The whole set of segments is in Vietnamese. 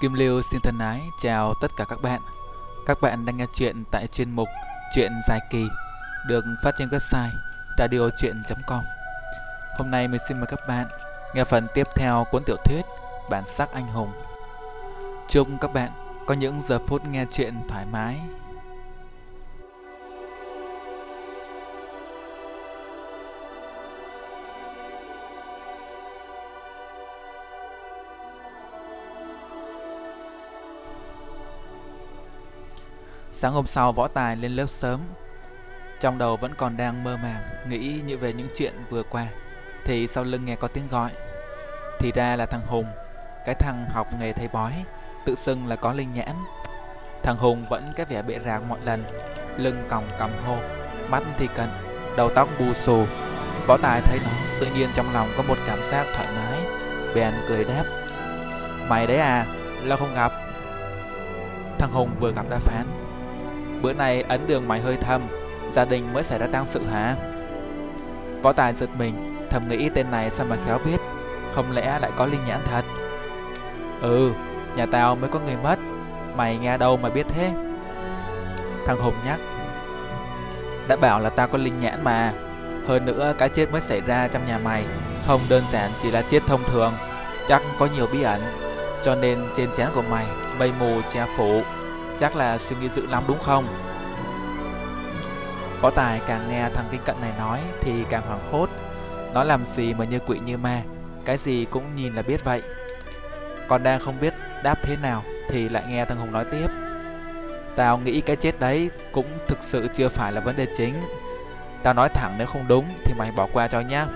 Kim Lưu xin thân ái chào tất cả các bạn. Các bạn đang nghe chuyện tại chuyên mục Chuyện dài kỳ, được phát trên website radiochuyen.com. Hôm nay mình xin mời các bạn nghe phần tiếp theo cuốn tiểu thuyết Bản sắc anh hùng. Chúc các bạn có những giờ phút nghe chuyện thoải mái. Sáng hôm sau, võ tài lên lớp sớm. Trong đầu vẫn còn đang mơ màng, Nghĩ như về những chuyện vừa qua. Thì sau lưng nghe có tiếng gọi. Thì ra là thằng Hùng, Cái thằng học nghề thầy bói, Tự xưng là có linh nhãn. Thằng Hùng vẫn cái vẻ bệ rạc mọi lần, Lưng còng cầm hô, Mắt thì cần, Đầu tóc bù xù. Võ tài thấy nó, Tự nhiên trong lòng có một cảm giác thoải mái, Bèn cười đáp. Mày đấy à Lâu không gặp. Thằng Hùng vừa gặp đã phán. Bữa nay ấn đường mày hơi thâm, Gia đình mới xảy ra tang sự hả? Võ Tài giật mình, Thầm nghĩ tên này sao mà khéo biết, Không lẽ lại có linh nhãn thật? Ừ Nhà tao mới có người mất, Mày nghe đâu mà biết thế? Thằng Hùng nhắc. Đã bảo là tao có linh nhãn mà, Hơn nữa cái chết mới xảy ra trong nhà mày, Không đơn giản chỉ là chết thông thường, Chắc có nhiều bí ẩn, Cho nên trên chén của mày Mây mù che phủ. Chắc là suy nghĩ dữ lắm đúng không? Võ Tài càng nghe thằng kinh cận này nói thì càng hoảng hốt. Nó làm gì mà như quỷ như ma, cái gì cũng nhìn là biết vậy. Còn đang không biết đáp thế nào thì lại nghe thằng Hùng nói tiếp. Tao nghĩ cái chết đấy cũng thực sự chưa phải là vấn đề chính. Tao nói thẳng nếu không đúng thì mày bỏ qua cho nhá.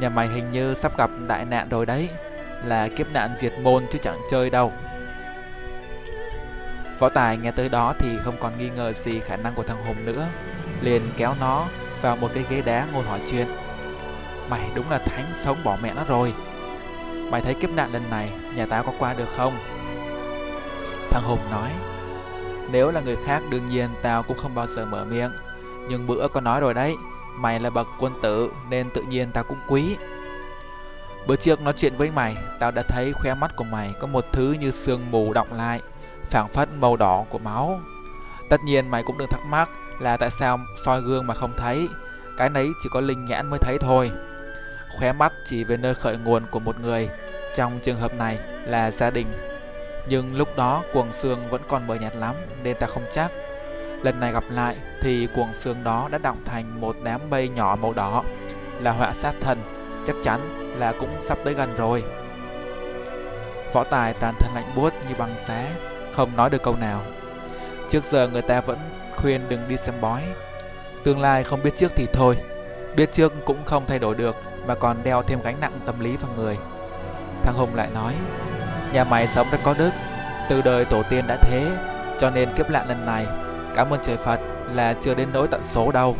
Nhà mày hình như sắp gặp đại nạn rồi đấy. Là kiếp nạn diệt môn chứ chẳng chơi đâu. Võ Tài nghe tới đó thì không còn nghi ngờ gì khả năng của thằng Hùng nữa, Liền kéo nó vào một cái ghế đá ngồi hỏi chuyện. Mày đúng là thánh sống bỏ mẹ nó rồi. Mày thấy kiếp nạn lần này, nhà tao có qua được không? Thằng Hùng nói, Nếu là người khác đương nhiên tao cũng không bao giờ mở miệng, Nhưng bữa có nói rồi đấy, Mày là bậc quân tử nên tự nhiên tao cũng quý. Bữa trước nói chuyện với mày, Tao đã thấy khóe mắt của mày có một thứ như sương mù động lại phảng phất màu đỏ của máu. Tất nhiên mày cũng đừng thắc mắc là tại sao soi gương mà không thấy, cái nấy chỉ có linh nhãn mới thấy thôi. Khóe mắt chỉ về nơi khởi nguồn của một người, trong trường hợp này là gia đình. Nhưng lúc đó cuồng xương vẫn còn mờ nhạt lắm nên ta không chắc. Lần này gặp lại thì cuồng xương đó đã động thành một đám mây nhỏ màu đỏ, là họa sát thần, chắc chắn là cũng sắp tới gần rồi. Võ tài tàn thân lạnh buốt như băng xé không nói được câu nào. Trước giờ người ta vẫn khuyên đừng đi xem bói. Tương lai không biết trước thì thôi, biết trước cũng không thay đổi được mà còn đeo thêm gánh nặng tâm lý vào người. Thằng Hùng lại nói, nhà mày sống rất có đức, từ đời tổ tiên đã thế, cho nên kiếp nạn lần này, cảm ơn trời Phật là chưa đến nỗi tận số đâu.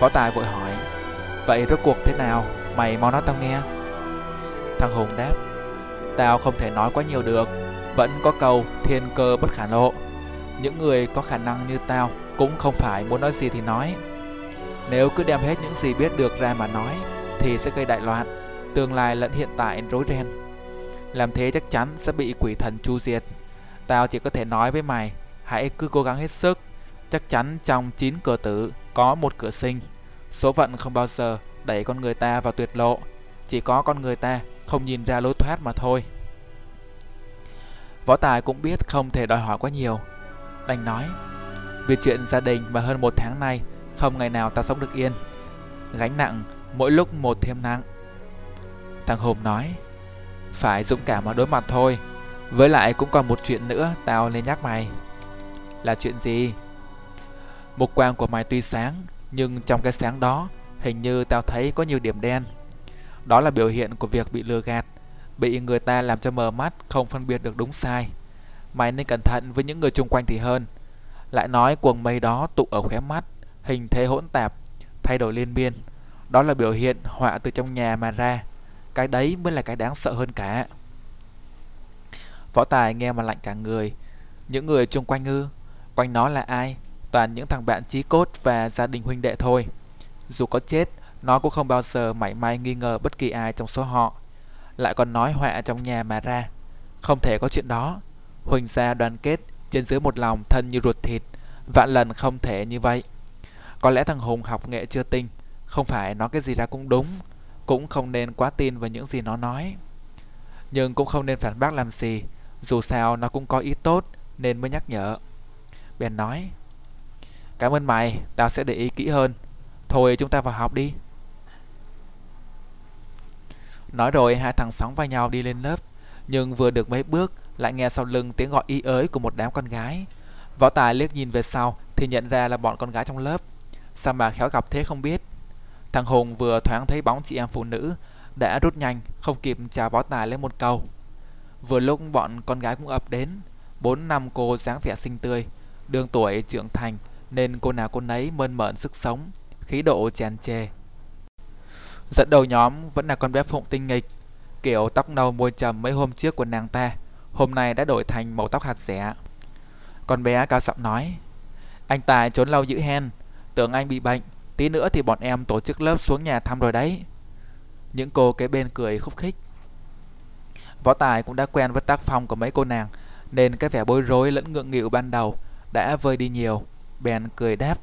Võ Tài vội hỏi, vậy rốt cuộc thế nào, mày mau nói tao nghe. Thằng Hùng đáp, tao không thể nói quá nhiều được, vẫn có câu thiên cơ bất khả lộ. Những người có khả năng như tao Cũng không phải muốn nói gì thì nói. Nếu cứ đem hết những gì biết được ra mà nói, Thì sẽ gây đại loạn, Tương lai lẫn hiện tại rối ren. Làm thế chắc chắn sẽ bị quỷ thần chu diệt. Tao chỉ có thể nói với mày, Hãy cứ cố gắng hết sức. Chắc chắn trong 9 cửa tử Có một cửa sinh. Số phận không bao giờ đẩy con người ta vào tuyệt lộ. Chỉ có con người ta không nhìn ra lối thoát mà thôi. Võ Tài cũng biết không thể đòi hỏi quá nhiều. Đành nói Vì chuyện gia đình mà hơn một tháng nay, Không ngày nào ta sống được yên. Gánh nặng mỗi lúc một thêm nặng. Thằng Hùng nói, Phải dũng cảm mà đối mặt thôi. Với lại cũng còn một chuyện nữa Tao nên nhắc mày. Là chuyện gì? Mục quang của mày tuy sáng, Nhưng trong cái sáng đó Hình như tao thấy có nhiều điểm đen. Đó là biểu hiện của việc bị lừa gạt Bị người ta làm cho mờ mắt, Không phân biệt được đúng sai. Mày nên cẩn thận với những người chung quanh thì hơn. Lại nói cuồng mây đó tụ ở khóe mắt, Hình thế hỗn tạp, Thay đổi liên miên. Đó là biểu hiện họa từ trong nhà mà ra. Cái đấy mới là cái đáng sợ hơn cả. Võ Tài nghe mà lạnh cả người. Những người chung quanh ư? Quanh nó là ai? Toàn những thằng bạn chí cốt và gia đình huynh đệ thôi. Dù có chết, Nó cũng không bao giờ mảy may nghi ngờ bất kỳ ai trong số họ lại còn nói họa trong nhà mà ra Không thể có chuyện đó. Huỳnh gia đoàn kết, trên dưới một lòng thân như ruột thịt. Vạn lần không thể như vậy. Có lẽ thằng Hùng học nghệ chưa tinh, không phải nói cái gì ra cũng đúng, cũng không nên quá tin vào những gì nó nói. Nhưng cũng không nên phản bác làm gì, dù sao nó cũng có ý tốt nên mới nhắc nhở. Bèn nói, Cảm ơn mày, tao sẽ để ý kỹ hơn. Thôi chúng ta vào học đi. Nói rồi hai thằng sóng vai nhau đi lên lớp, nhưng vừa được mấy bước lại nghe sau lưng tiếng gọi y ới của một đám con gái. Võ Tài liếc nhìn về sau thì nhận ra là bọn con gái trong lớp. Sao mà khéo gặp thế không biết. Thằng Hùng vừa thoáng thấy bóng chị em phụ nữ đã rút nhanh, không kịp chào Võ Tài lên một câu. Vừa lúc bọn con gái cũng ập đến, bốn năm cô dáng vẻ xinh tươi, đường tuổi trưởng thành nên cô nào cô nấy mơn mởn sức sống, khí độ tràn trề. Dẫn đầu nhóm vẫn là con bé Phụng tinh nghịch, kiểu tóc nâu môi trầm mấy hôm trước của nàng ta, hôm nay đã đổi thành màu tóc hạt rẻ. Con bé cao giọng nói, anh Tài trốn lâu dữ hen, tưởng anh bị bệnh, tí nữa thì bọn em tổ chức lớp xuống nhà thăm rồi đấy. Những cô kế bên cười khúc khích. Võ Tài cũng đã quen với tác phong của mấy cô nàng, nên cái vẻ bối rối lẫn ngượng nghịu ban đầu đã vơi đi nhiều. Bèn cười đáp.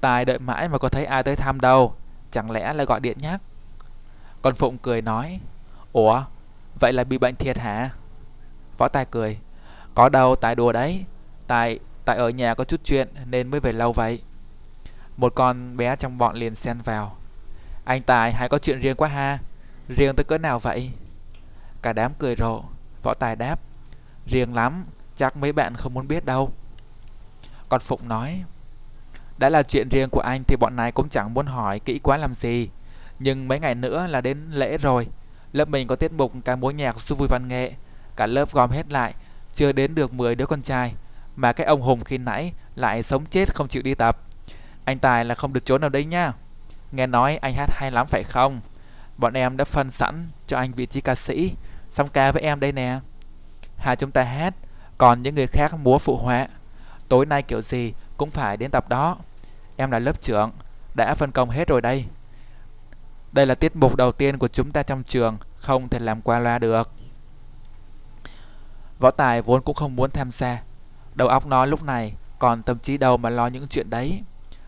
Tài đợi mãi mà có thấy ai tới thăm đâu, chẳng lẽ là gọi điện nhắc. Còn Phụng cười nói, Ủa, vậy là bị bệnh thiệt hả? Võ Tài cười, có đâu Tài đùa đấy, Tài, Tài ở nhà có chút chuyện nên mới về lâu vậy. Một con bé trong bọn liền xen vào. Anh Tài hay có chuyện riêng quá ha, riêng tới cỡ nào vậy? Cả đám cười rộ, Võ Tài đáp, riêng lắm, chắc mấy bạn không muốn biết đâu. Còn Phụng nói, đã là chuyện riêng của anh thì bọn này cũng chẳng muốn hỏi kỹ quá làm gì. Nhưng mấy ngày nữa là đến lễ rồi. Lớp mình có tiết mục ca múa nhạc du vui văn nghệ. Cả lớp gom hết lại, chưa đến được 10 đứa con trai. Mà cái ông Hùng khi nãy lại sống chết không chịu đi tập. Anh Tài là không được trốn nào đấy nha. Nghe nói anh hát hay lắm phải không? Bọn em đã phân sẵn cho anh vị trí ca sĩ. Xong ca với em đây nè. Hai chúng ta hát, còn những người khác múa phụ họa. Tối nay kiểu gì cũng phải đến tập đó. Em là lớp trưởng, đã phân công hết rồi đây. Đây là tiết mục đầu tiên của chúng ta trong trường, không thể làm qua loa được. Võ Tài vốn cũng không muốn tham gia. Đầu óc nó lúc này còn tâm trí đâu mà lo những chuyện đấy.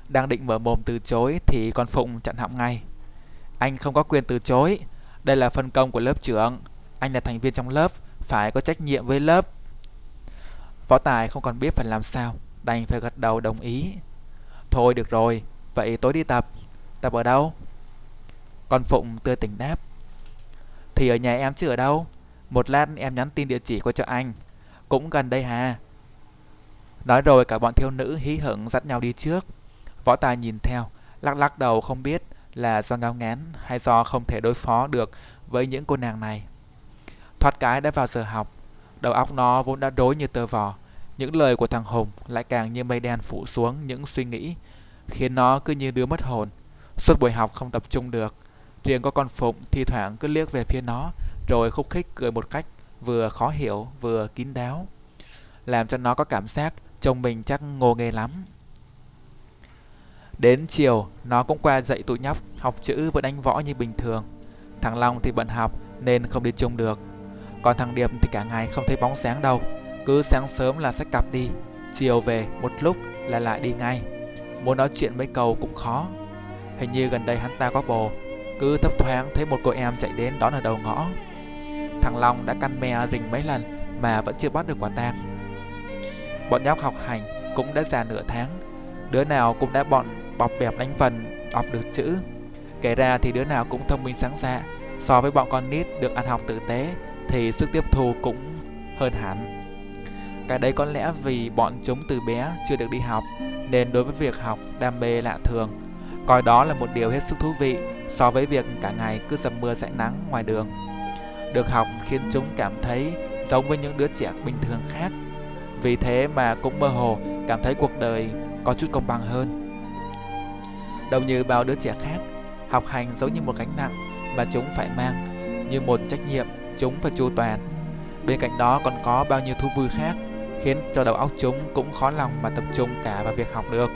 Đang định mở mồm từ chối thì con Phụng chặn họng ngay. Anh không có quyền từ chối. Đây là phân công của lớp trưởng. Anh là thành viên trong lớp, phải có trách nhiệm với lớp. Võ Tài không còn biết phải làm sao, đành phải gật đầu đồng ý. Thôi được rồi, vậy tối đi tập. Tập ở đâu? Con Phụng tươi tỉnh đáp. Thì ở nhà em chứ ở đâu? Một lát em nhắn tin địa chỉ qua cho anh. Cũng gần đây hà. Nói rồi cả bọn thiếu nữ hí hửng dắt nhau đi trước. Võ Tài nhìn theo, lắc lắc đầu không biết là do ngao ngán hay do không thể đối phó được với những cô nàng này. Thoát cái đã vào giờ học, đầu óc nó vốn đã rối như tơ vò. Những lời của thằng Hùng lại càng như mây đen phủ xuống những suy nghĩ, khiến nó cứ như đứa mất hồn. Suốt buổi học không tập trung được. Riêng có con Phụng thi thoảng cứ liếc về phía nó, rồi khúc khích cười một cách vừa khó hiểu vừa kín đáo. Làm cho nó có cảm giác trông mình chắc ngô nghề lắm. Đến chiều, nó cũng qua dạy tụi nhóc học chữ và đánh võ như bình thường. Thằng Long thì bận học nên không đi chung được. Còn thằng Điệp thì cả ngày không thấy bóng sáng đâu. Cứ sáng sớm là xách cặp đi, chiều về một lúc là lại đi ngay. Muốn nói chuyện mấy câu cũng khó. Hình như gần đây hắn ta có bồ, cứ thấp thoáng thấy một cô em chạy đến đón ở đầu ngõ. Thằng Long đã căn me rình mấy lần mà vẫn chưa bắt được quả tang. Bọn nhóc học hành cũng đã già nửa tháng, đứa nào cũng đã bọn bọc bẹp đánh vần đọc được chữ. Kể ra thì đứa nào cũng thông minh sáng dạ, so với bọn con nít được ăn học tử tế thì sức tiếp thu cũng hơn hẳn. Cái đấy có lẽ vì bọn chúng từ bé chưa được đi học nên đối với việc học đam mê lạ thường, coi đó là một điều hết sức thú vị so với việc cả ngày cứ dầm mưa dãi nắng ngoài đường. Được học khiến chúng cảm thấy giống với những đứa trẻ bình thường khác. Vì thế mà cũng mơ hồ cảm thấy cuộc đời có chút công bằng hơn. Đâu như bao đứa trẻ khác, học hành giống như một gánh nặng mà chúng phải mang, như một trách nhiệm chúng phải chu toàn. Bên cạnh đó còn có bao nhiêu thú vui khác khiến cho đầu óc chúng cũng khó lòng mà tập trung cả vào việc học được.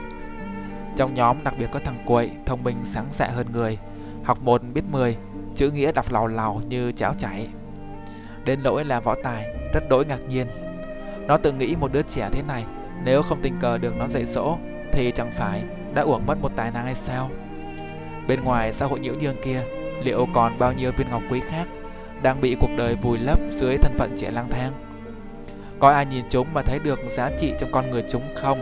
Trong nhóm đặc biệt có thằng Quậy, thông minh sáng dạ hơn người, học một biết 10, chữ nghĩa đọc lào lào như cháo chảy. Đến nỗi là võ tài rất đỗi ngạc nhiên Nó tự nghĩ một đứa trẻ thế này Nếu không tình cờ được nó dạy dỗ Thì chẳng phải đã uổng mất một tài năng hay sao Bên ngoài xã hội nhiễu nhương kia Liệu còn bao nhiêu viên ngọc quý khác Đang bị cuộc đời vùi lấp dưới thân phận trẻ lang thang có ai nhìn chúng mà thấy được giá trị trong con người chúng không?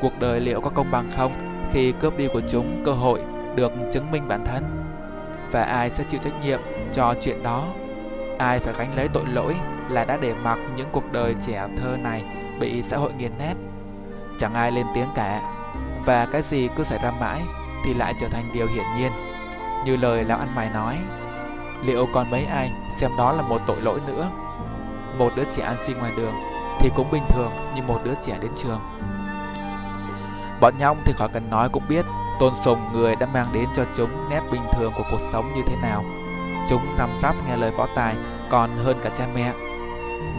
Cuộc đời liệu có công bằng không? Khi cướp đi của chúng, cơ hội được chứng minh bản thân. Và ai sẽ chịu trách nhiệm cho chuyện đó? Ai phải gánh lấy tội lỗi là đã để mặc những cuộc đời trẻ thơ này bị xã hội nghiền nát? Chẳng ai lên tiếng cả. Và cái gì cứ xảy ra mãi thì lại trở thành điều hiển nhiên. Như lời lão ăn mày nói, Liệu còn mấy ai xem đó là một tội lỗi nữa? Một đứa trẻ ăn xin ngoài đường Thì cũng bình thường như một đứa trẻ đến trường. Bọn nhóc thì khỏi cần nói cũng biết Tôn sùng người đã mang đến cho chúng nét bình thường của cuộc sống như thế nào. Chúng nằm rắp nghe lời võ tài còn hơn cả cha mẹ.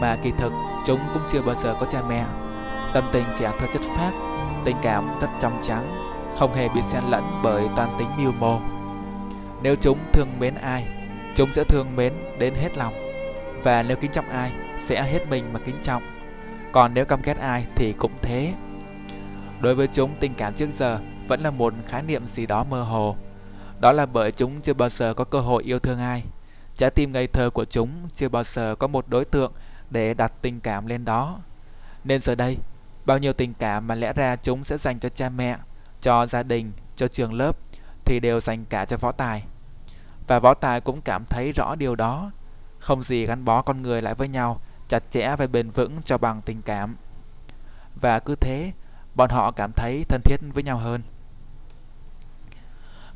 Mà kỳ thực, chúng cũng chưa bao giờ có cha mẹ. Tâm tình trẻ thơ chất phác, Tình cảm rất trong trắng, Không hề bị xen lẫn bởi toàn tính mưu mô. Nếu chúng thương mến ai, Chúng sẽ thương mến đến hết lòng. Và nếu kính trọng ai Sẽ hết mình mà kính trọng Còn nếu căm ghét ai thì cũng thế Đối với chúng tình cảm trước giờ Vẫn là một khái niệm gì đó mơ hồ đó là bởi chúng chưa bao giờ có cơ hội yêu thương ai. Trái tim ngây thơ của chúng chưa bao giờ có một đối tượng để đặt tình cảm lên đó. Nên giờ đây, bao nhiêu tình cảm mà lẽ ra chúng sẽ dành cho cha mẹ, cho gia đình, cho trường lớp thì đều dành cả cho võ tài. Và võ tài cũng cảm thấy rõ điều đó. Không gì gắn bó con người lại với nhau chặt chẽ và bền vững cho bằng tình cảm. Và cứ thế, bọn họ cảm thấy thân thiết với nhau hơn.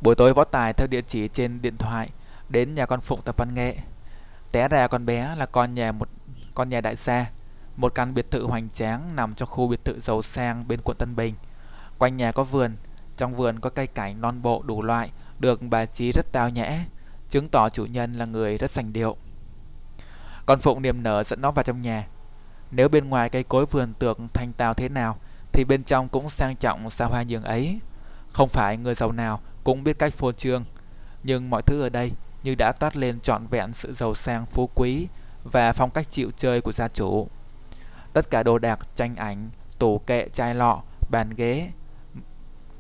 Buổi tối võ tài theo địa chỉ trên điện thoại đến nhà con Phụng tập văn nghệ. Té ra con bé là con nhà một con nhà đại gia, một căn biệt thự hoành tráng nằm trong khu biệt thự giàu sang bên quận Tân Bình. Quanh nhà có vườn, trong vườn có cây cảnh non bộ đủ loại, được bà trí rất tao nhã, chứng tỏ chủ nhân là người rất sành điệu. Con Phụng niềm nở dẫn nó vào trong nhà. Nếu bên ngoài cây cối vườn tược thanh tao thế nào, thì bên trong cũng sang trọng xa hoa nhường ấy. Không phải người giàu nào cũng biết cách phô trương. Nhưng mọi thứ ở đây như đã toát lên trọn vẹn sự giàu sang phú quý và phong cách chịu chơi của gia chủ. Tất cả đồ đạc, tranh ảnh, tủ kệ, chai lọ, bàn ghế,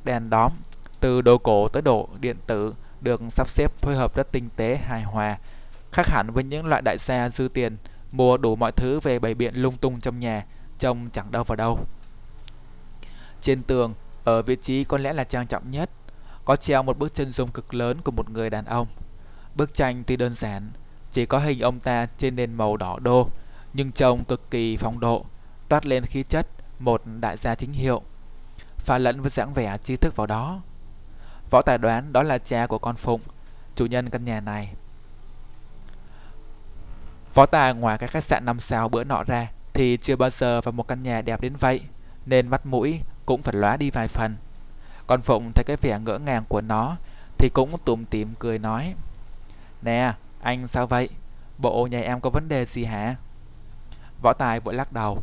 đèn đóm, từ đồ cổ tới đồ điện tử được sắp xếp phối hợp rất tinh tế, hài hòa, khác hẳn với những loại đại gia dư tiền mua đủ mọi thứ về bày biện lung tung trong nhà, trông chẳng đâu vào đâu. Trên tường, ở vị trí có lẽ là trang trọng nhất, có treo một bức chân dung cực lớn của một người đàn ông. Bức tranh tuy đơn giản, chỉ có hình ông ta trên nền màu đỏ đô, nhưng trông cực kỳ phong độ, toát lên khí chất một đại gia chính hiệu, pha lẫn với dáng vẻ trí thức vào đó. Võ Tài đoán đó là cha của con Phụng, chủ nhân căn nhà này. Võ Tài ngoài cái khách sạn 5 sao bữa nọ ra thì chưa bao giờ vào một căn nhà đẹp đến vậy, nên mắt mũi cũng phải lóa đi vài phần. còn Phụng thấy cái vẻ ngỡ ngàng của nó Thì cũng tùm tìm cười nói Nè anh sao vậy? Bộ nhà em có vấn đề gì hả? Võ Tài vội lắc đầu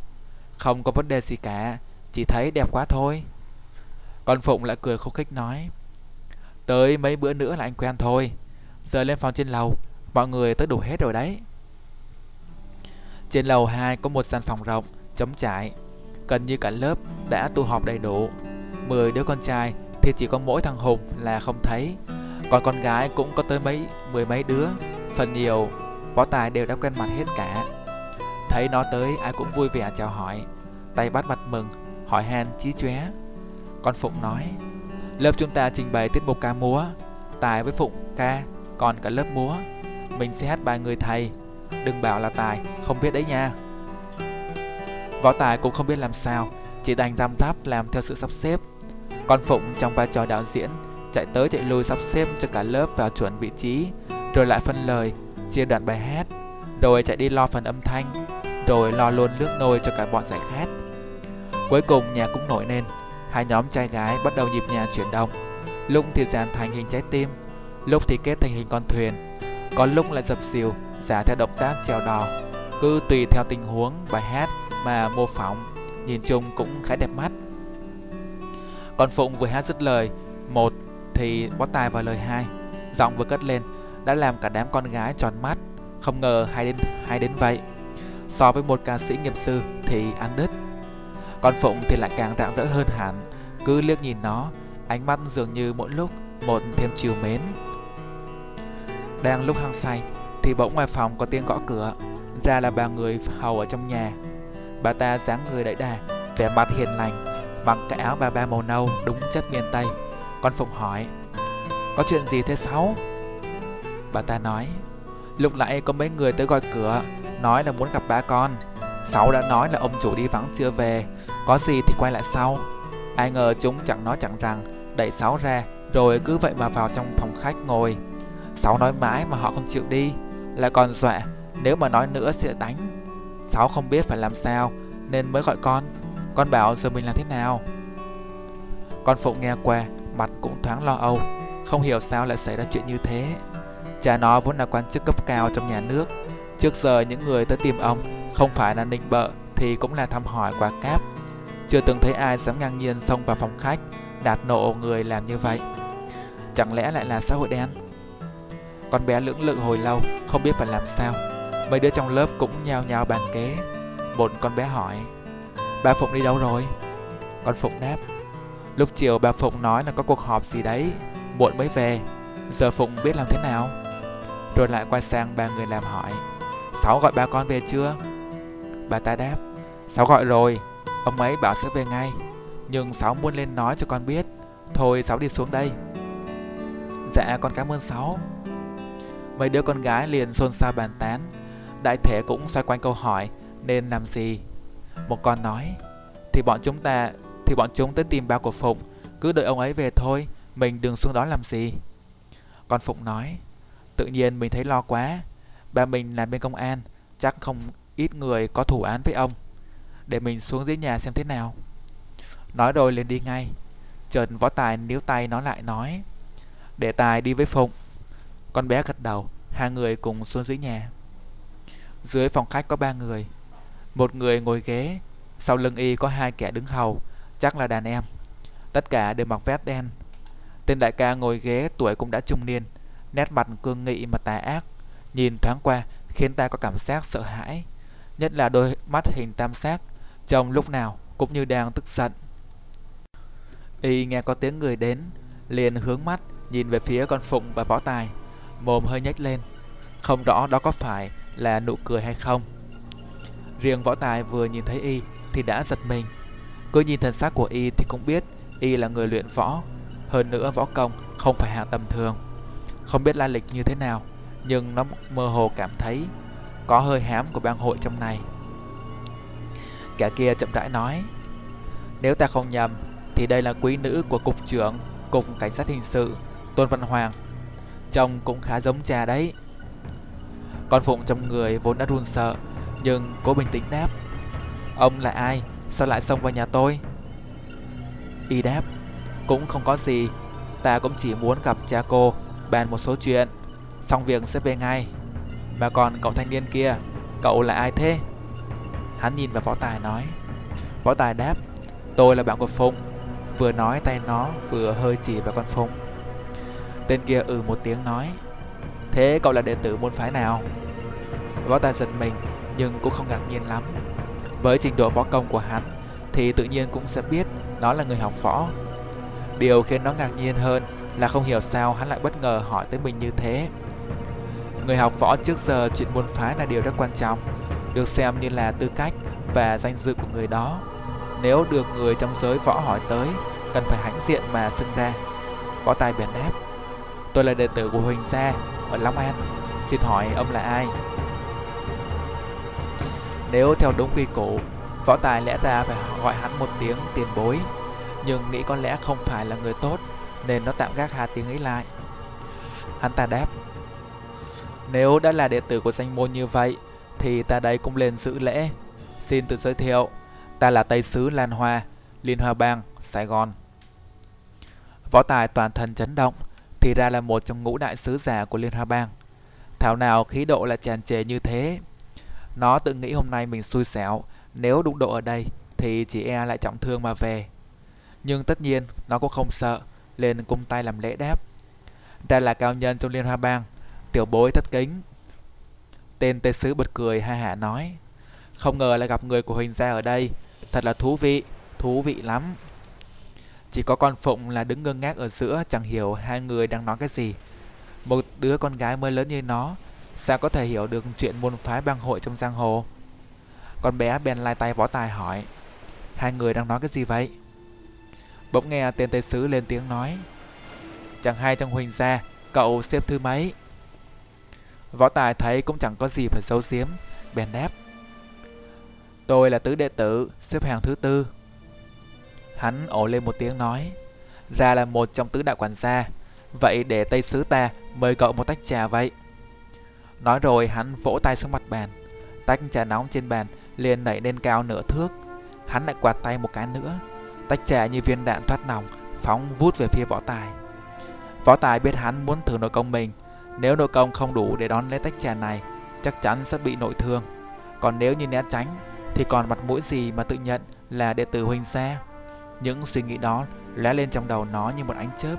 Không có vấn đề gì cả Chỉ thấy đẹp quá thôi. Còn Phụng lại cười khúc khích nói Tới mấy bữa nữa là anh quen thôi. Giờ lên phòng trên lầu Mọi người tới đủ hết rồi đấy. Trên lầu 2 có một sàn phòng rộng, Chống trải. Gần như cả lớp đã tụ họp đầy đủ. 10 đứa con trai thì chỉ có mỗi thằng Hùng là không thấy. Còn con gái cũng có tới mấy, mười mấy đứa. Phần nhiều, võ tài đều đã quen mặt hết cả. Thấy nó tới, ai cũng vui vẻ chào hỏi. Tay bắt mặt mừng, Hỏi han chí chóe. Con Phụng nói, Lớp chúng ta trình bày tiết mục ca múa. Tài với Phụng ca, Còn cả lớp múa. Mình sẽ hát bài người thầy. Đừng bảo là Tài không biết đấy nha Võ Tài cũng không biết làm sao Chỉ đành răm rắp làm theo sự sắp xếp con Phụng trong vai trò đạo diễn chạy tới chạy lui sắp xếp cho cả lớp vào chuẩn vị trí, rồi lại phân lời, chia đoạn bài hát, rồi chạy đi lo phần âm thanh, rồi lo luôn nước nôi cho cả bọn giải khát. Cuối cùng nhà cũng nổi lên, hai nhóm trai gái bắt đầu nhịp nhàng chuyển động. Lúc thì dàn thành hình trái tim, lúc thì kết thành hình con thuyền, có lúc lại dập xìu, giả theo động tác trèo đò, cứ tùy theo tình huống bài hát mà mô phỏng, nhìn chung cũng khá đẹp mắt. còn Phụng vừa hát dứt lời một thì bó tai vào lời hai Giọng vừa cất lên Đã làm cả đám con gái tròn mắt Không ngờ hay đến hay đến vậy. So với một ca sĩ nghiệp sư thì ăn đứt. Con Phụng thì lại càng rạng rỡ hơn hẳn Cứ liếc nhìn nó Ánh mắt dường như mỗi lúc một thêm chiều mến. Đang lúc hăng say thì bỗng ngoài phòng có tiếng gõ cửa. Ra là bà người hầu ở trong nhà. Bà ta dáng người đẩy đà, Vẻ mặt hiền lành, Mặc cái áo bà ba màu nâu, đúng chất miền Tây. Con Phụng hỏi, Có chuyện gì thế Sáu? Bà ta nói, Lúc nãy có mấy người tới gọi cửa, Nói là muốn gặp ba con. Sáu đã nói là ông chủ đi vắng chưa về. Có gì thì quay lại sau. Ai ngờ chúng chẳng nói chẳng rằng, Đẩy Sáu ra, Rồi cứ vậy mà vào trong phòng khách ngồi. Sáu nói mãi mà họ không chịu đi. Lại còn dọa. Nếu mà nói nữa sẽ đánh. Sáu không biết phải làm sao, Nên mới gọi con. Con bảo giờ mình làm thế nào? Con Phụng nghe qua, Mặt cũng thoáng lo âu. Không hiểu sao lại xảy ra chuyện như thế. Cha nó vốn là quan chức cấp cao trong nhà nước. Trước giờ những người tới tìm ông, Không phải là nịnh bợ, Thì cũng là thăm hỏi qua cáp. Chưa từng thấy ai dám ngang nhiên xông vào phòng khách Đạt nộ người làm như vậy. Chẳng lẽ lại là xã hội đen? Con bé lưỡng lự hồi lâu, Không biết phải làm sao. Mấy đứa trong lớp cũng nhao nhao bàn kế Một con bé hỏi, Bà Phụng đi đâu rồi? Con Phụng đáp, Lúc chiều bà Phụng nói là có cuộc họp gì đấy, Muộn mới về. Giờ Phụng biết làm thế nào? Rồi lại quay sang ba người làm hỏi, Sáu gọi ba con về chưa? Bà ta đáp, Sáu gọi rồi, Ông ấy bảo sẽ về ngay. Nhưng Sáu muốn lên nói cho con biết. Thôi Sáu đi xuống đây. Dạ con cảm ơn Sáu. Mấy đứa con gái liền xôn xao bàn tán. Đại thể cũng xoay quanh câu hỏi, Nên làm gì? Một con nói, Thì bọn chúng ta, Thì bọn chúng tới tìm ba của Phụng Cứ đợi ông ấy về thôi, Mình đừng xuống đó làm gì. Con Phụng nói, Tự nhiên mình thấy lo quá, Ba mình làm bên công an, Chắc không ít người có thủ án với ông. Để mình xuống dưới nhà xem thế nào. Nói rồi liền đi ngay. Trần võ tài níu tay nó lại nói, Để tài đi với Phụng con bé gật đầu, Hai người cùng xuống dưới nhà. Dưới phòng khách có ba người. Một người ngồi ghế, Sau lưng y có hai kẻ đứng hầu, Chắc là đàn em. Tất cả đều mặc vest đen. Tên đại ca ngồi ghế tuổi cũng đã trung niên, Nét mặt cương nghị mà tà ác, Nhìn thoáng qua khiến ta có cảm giác sợ hãi, Nhất là đôi mắt hình tam giác, Trông lúc nào cũng như đang tức giận. Y nghe có tiếng người đến, Liền hướng mắt nhìn về phía con Phụng và võ tài. Mồm hơi nhếch lên. Không rõ đó có phải là nụ cười hay không. Riêng võ tài vừa nhìn thấy Y thì đã giật mình. Cứ nhìn thân xác của Y thì cũng biết Y là người luyện võ. Hơn nữa võ công không phải hạng tầm thường. Không biết la lịch như thế nào nhưng nó mơ hồ cảm thấy có hơi hám của bang hội trong này. Kẻ kia chậm rãi nói, nếu ta không nhầm thì đây là quý nữ của cục trưởng cục cảnh sát hình sự Tôn Văn Hoàng. Trông cũng khá giống cha đấy. Con Phụng trong người vốn đã run sợ, nhưng cố bình tĩnh đáp. Ông là ai? Sao lại xông vào nhà tôi? Y đáp, cũng không có gì, ta cũng chỉ muốn gặp cha cô, bàn một số chuyện. Xong việc sẽ về ngay Mà còn cậu thanh niên kia Cậu là ai thế Hắn nhìn vào võ tài nói Võ tài đáp Tôi là bạn của Phụng Vừa nói tay nó vừa hơi chỉ vào con Phụng Tên kia ừ một tiếng nói Thế cậu là đệ tử môn phái nào Võ tài giật mình Nhưng cũng không ngạc nhiên lắm Với trình độ võ công của hắn Thì tự nhiên cũng sẽ biết Nó là người học võ Điều khiến nó ngạc nhiên hơn Là không hiểu sao hắn lại bất ngờ hỏi tới mình như thế Người học võ trước giờ chuyện môn phái là điều rất quan trọng, được xem như là tư cách và danh dự của người đó. Nếu được người trong giới võ hỏi tới, cần phải hãnh diện mà xưng ra. Võ tài bèn đáp, tôi là đệ tử của Huỳnh Gia ở Long An, xin hỏi ông là ai? Nếu theo đúng quy củ, võ tài lẽ ra phải gọi hắn một tiếng tiền bối, nhưng nghĩ có lẽ không phải là người tốt, nên nó tạm gác hai tiếng ấy lại. Hắn ta đáp, nếu đã là đệ tử của danh môn như vậy, thì ta đây cũng lên giữ lễ. Xin tự giới thiệu, ta là Tây Sứ Lan Hoa, Liên Hoa Bang, Sài Gòn. Võ Tài toàn thân chấn động, thì ra là một trong ngũ đại sứ giả của Liên Hoa Bang. Thảo nào khí độ là tràn trề như thế. Nó tự nghĩ hôm nay mình xui xẻo, nếu đụng độ ở đây thì chỉ e lại trọng thương mà về. Nhưng tất nhiên nó cũng không sợ, lên cung tay làm lễ đáp. Đây là cao nhân trong Liên Hoa Bang, tiểu bối thất kính Tên tê sứ bật cười ha hả nói Không ngờ lại gặp người của Huỳnh gia ở đây Thật là thú vị, thú vị lắm chỉ có con Phụng là đứng ngơ ngác ở giữa, Chẳng hiểu hai người đang nói cái gì. Một đứa con gái mới lớn như nó, Sao có thể hiểu được chuyện môn phái bang hội trong giang hồ? Con bé bèn lai tay võ tài hỏi, Hai người đang nói cái gì vậy? Bỗng nghe tên tây sứ lên tiếng nói, Chẳng hay trong huỳnh gia, Cậu xếp thứ mấy? Võ tài thấy cũng chẳng có gì phải xấu xiếm Bèn đáp, Tôi là tứ đệ tử, Xếp hàng thứ tư. Hắn ổ lên một tiếng nói, Ra là một trong tứ đại quản gia, Vậy để Tây Sứ ta mời cậu một tách trà vậy. Nói rồi hắn vỗ tay xuống mặt bàn, Tách trà nóng trên bàn liền nảy lên cao nửa thước. Hắn lại quạt tay một cái nữa, Tách trà như viên đạn thoát nòng, Phóng vút về phía võ tài. Võ tài biết hắn muốn thử nội công mình, Nếu nội công không đủ để đón lấy tách trà này, Chắc chắn sẽ bị nội thương. Còn nếu như né tránh, Thì còn mặt mũi gì mà tự nhận là đệ tử huynh gia những suy nghĩ đó lóe lên trong đầu nó như một ánh chớp.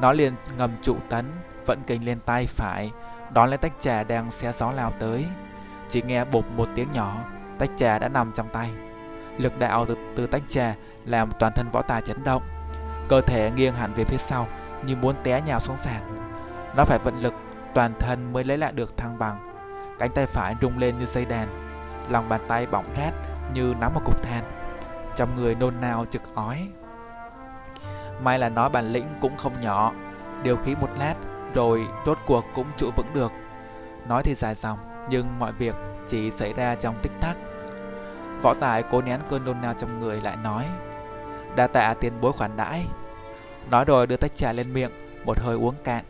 Nó liền ngầm trụ tấn Vận kình lên tay phải. Đón lấy tách trà đang xé gió lao tới. Chỉ nghe bụp một tiếng nhỏ Tách trà đã nằm trong tay. Lực đạo từ, từ tách trà làm toàn thân võ tài chấn động. Cơ thể nghiêng hẳn về phía sau Như muốn té nhào xuống sàn. Nó phải vận lực toàn thân mới lấy lại được thăng bằng. Cánh tay phải rung lên như dây đàn. Lòng bàn tay bỏng rát như nắm một cục than. Trong người nôn nao trực ói. May là nói bản lĩnh cũng không nhỏ. Điều khí một lát rồi rốt cuộc cũng trụ vững được. Nói thì dài dòng, nhưng mọi việc chỉ xảy ra trong tích tắc. Võ Tài cố nén cơn nôn nao trong người lại nói Đa tạ tiền bối khoản đãi. Nói rồi đưa tách trà lên miệng Một hơi uống cạn.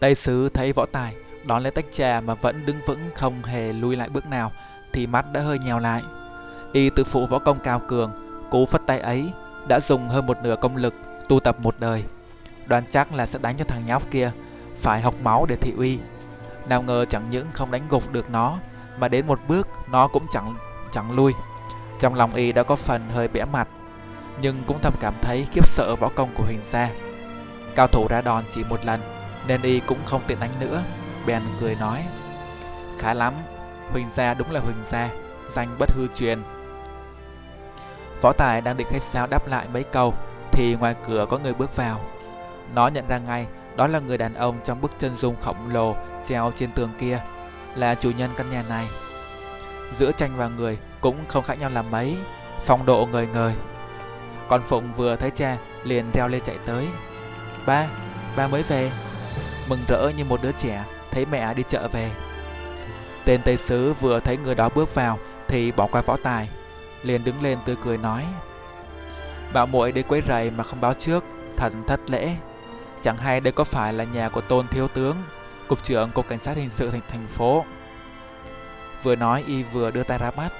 Tây sứ thấy võ tài Đón lấy tách trà mà vẫn đứng vững Không hề lui lại bước nào Thì mắt đã hơi nhèo lại. Y tự phụ võ công cao cường. Cú phất tay ấy Đã dùng hơn một nửa công lực Tu tập một đời. Đoán chắc là sẽ đánh cho thằng nhóc kia Phải học máu để thị uy. Nào ngờ chẳng những không đánh gục được nó, Mà đến một bước nó cũng chẳng chẳng lui. Trong lòng y đã có phần hơi bẽ mặt, Nhưng cũng thầm cảm thấy khiếp sợ võ công của Huỳnh Gia. Cao thủ ra đòn chỉ một lần, Nên y cũng không tiện đánh nữa, Bèn cười nói. Khá lắm, Huỳnh Gia đúng là Huỳnh Gia, Danh bất hư truyền. Võ Tài đang định khách sáo đáp lại mấy câu Thì ngoài cửa có người bước vào nó nhận ra ngay đó là người đàn ông trong bức chân dung khổng lồ treo trên tường kia, là chủ nhân căn nhà này. Giữa tranh và người cũng không khác nhau là mấy, phong độ người người. Còn Phụng vừa thấy cha liền reo lên chạy tới. Ba, ba mới về. Mừng rỡ như một đứa trẻ thấy mẹ đi chợ về. Tên Tây Sứ vừa thấy người đó bước vào thì bỏ qua võ tài, liền đứng lên tươi cười nói. Bảo muội đến quấy rầy mà không báo trước, thật thất lễ. Chẳng hay đây có phải là nhà của tôn thiếu tướng, cục trưởng cục cảnh sát hình sự thành thành phố. Vừa nói y vừa đưa tay ra mắt.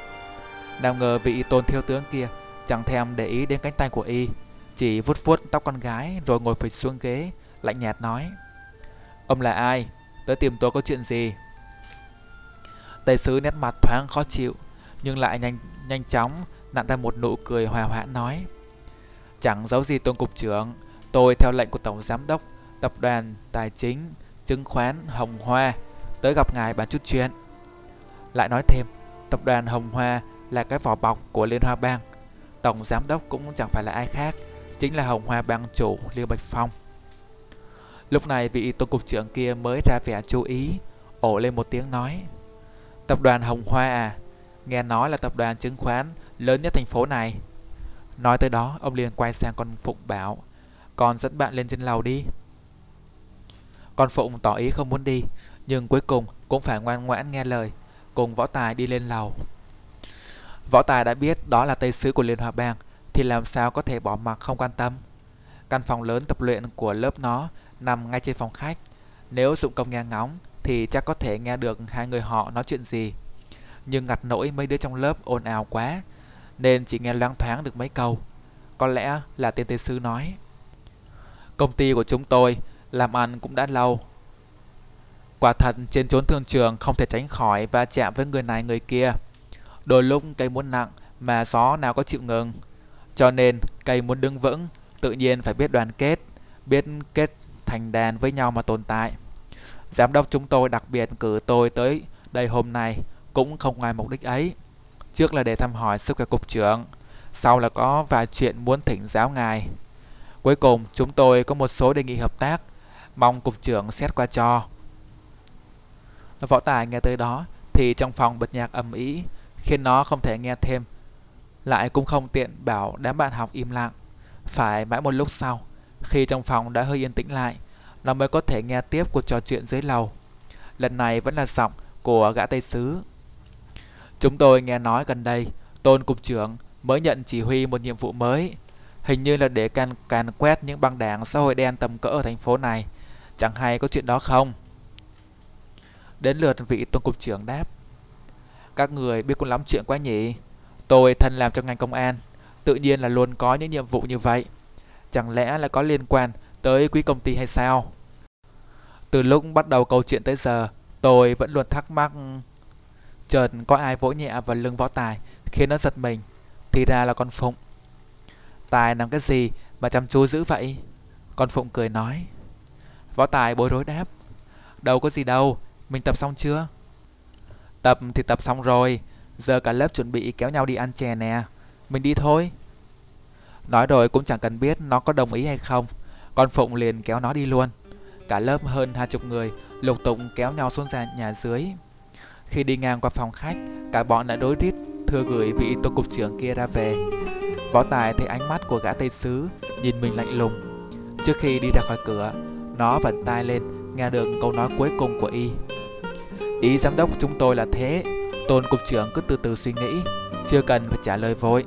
Nào ngờ vị tôn thiếu tướng kia chẳng thèm để ý đến cánh tay của y, chỉ vuốt vuốt tóc con gái rồi ngồi phịch xuống ghế, lạnh nhạt nói: "Ông là ai? Tới tìm tôi có chuyện gì?" Tây sứ nét mặt thoáng khó chịu, nhưng lại nhanh nhanh chóng nặn ra một nụ cười hòa hoãn nói: "Chẳng giấu gì tôn cục trưởng." Tôi theo lệnh của Tổng Giám đốc, Tập đoàn Tài chính Chứng khoán Hồng Hoa, Tới gặp ngài bàn chút chuyện Lại nói thêm, Tập đoàn Hồng Hoa là cái vỏ bọc của Liên Hoa Bang, Tổng Giám đốc cũng chẳng phải là ai khác, Chính là Hồng Hoa Bang chủ Liêu Bạch Phong Lúc này vị tôn cục trưởng kia mới ra vẻ chú ý Ổ lên một tiếng nói, Tập đoàn Hồng Hoa à Nghe nói là tập đoàn chứng khoán lớn nhất thành phố này. Nói tới đó, ông liền quay sang con Phụng bảo, con dẫn bạn lên trên lầu đi. Con Phụng tỏ ý không muốn đi, Nhưng cuối cùng cũng phải ngoan ngoãn nghe lời, Cùng Võ Tài đi lên lầu. Võ Tài đã biết đó là Tây Sứ của Liên Hòa Bang, Thì làm sao có thể bỏ mặc không quan tâm. Căn phòng lớn tập luyện của lớp nó Nằm ngay trên phòng khách. Nếu dụng công nghe ngóng Thì chắc có thể nghe được hai người họ nói chuyện gì. Nhưng ngặt nỗi mấy đứa trong lớp ồn ào quá Nên chỉ nghe loáng thoáng được mấy câu Có lẽ là tên tế sư nói Công ty của chúng tôi làm ăn cũng đã lâu. Quả thật trên chốn thương trường không thể tránh khỏi va chạm với người này người kia. Đôi lúc cây muốn nặng mà gió nào có chịu ngừng. Cho nên cây muốn đứng vững tự nhiên phải biết đoàn kết, biết kết thành đàn với nhau mà tồn tại. Giám đốc chúng tôi đặc biệt cử tôi tới đây hôm nay cũng không ngoài mục đích ấy. Trước là để thăm hỏi sức khỏe cục trưởng, sau là có vài chuyện muốn thỉnh giáo ngài. Cuối cùng chúng tôi có một số đề nghị hợp tác, mong cục trưởng xét qua cho. Võ Tài nghe tới đó thì trong phòng bật nhạc ầm ĩ khiến nó không thể nghe thêm. Lại cũng không tiện bảo đám bạn học im lặng. Phải mãi một lúc sau, khi trong phòng đã hơi yên tĩnh lại, nó mới có thể nghe tiếp cuộc trò chuyện dưới lầu. Lần này vẫn là giọng của gã Tây Sứ. Chúng tôi nghe nói gần đây, Tôn Cục trưởng mới nhận chỉ huy một nhiệm vụ mới. Hình như là để can càn quét những băng đảng xã hội đen tầm cỡ ở thành phố này. Chẳng hay có chuyện đó không? Đến lượt vị Tôn Cục trưởng đáp. Các người biết cũng lắm chuyện quá nhỉ? Tôi thân làm trong ngành công an, tự nhiên là luôn có những nhiệm vụ như vậy. Chẳng lẽ là có liên quan tới quý công ty hay sao? Từ lúc bắt đầu câu chuyện tới giờ, tôi vẫn luôn thắc mắc chợt có ai vỗ nhẹ vào lưng võ tài, khiến nó giật mình, thì ra là con phụng. Tài làm cái gì mà chăm chú dữ vậy? Con phụng cười nói. Võ tài bối rối đáp. Đâu có gì đâu, mình tập xong chưa? Tập thì tập xong rồi, giờ cả lớp chuẩn bị kéo nhau đi ăn chè nè. Mình đi thôi. Nói rồi cũng chẳng cần biết nó có đồng ý hay không, con phụng liền kéo nó đi luôn. Cả lớp hơn hai chục người lục tục kéo nhau xuống ra nhà dưới khi đi ngang qua phòng khách, cả bọn đã đối rít thưa gửi vị tô cục trưởng kia ra về. Võ Tài thấy ánh mắt của gã Tây Sứ nhìn mình lạnh lùng. Trước khi đi ra khỏi cửa, nó vặn tai lên nghe được câu nói cuối cùng của y. Ý giám đốc chúng tôi là thế, tôn cục trưởng cứ từ từ suy nghĩ, chưa cần phải trả lời vội.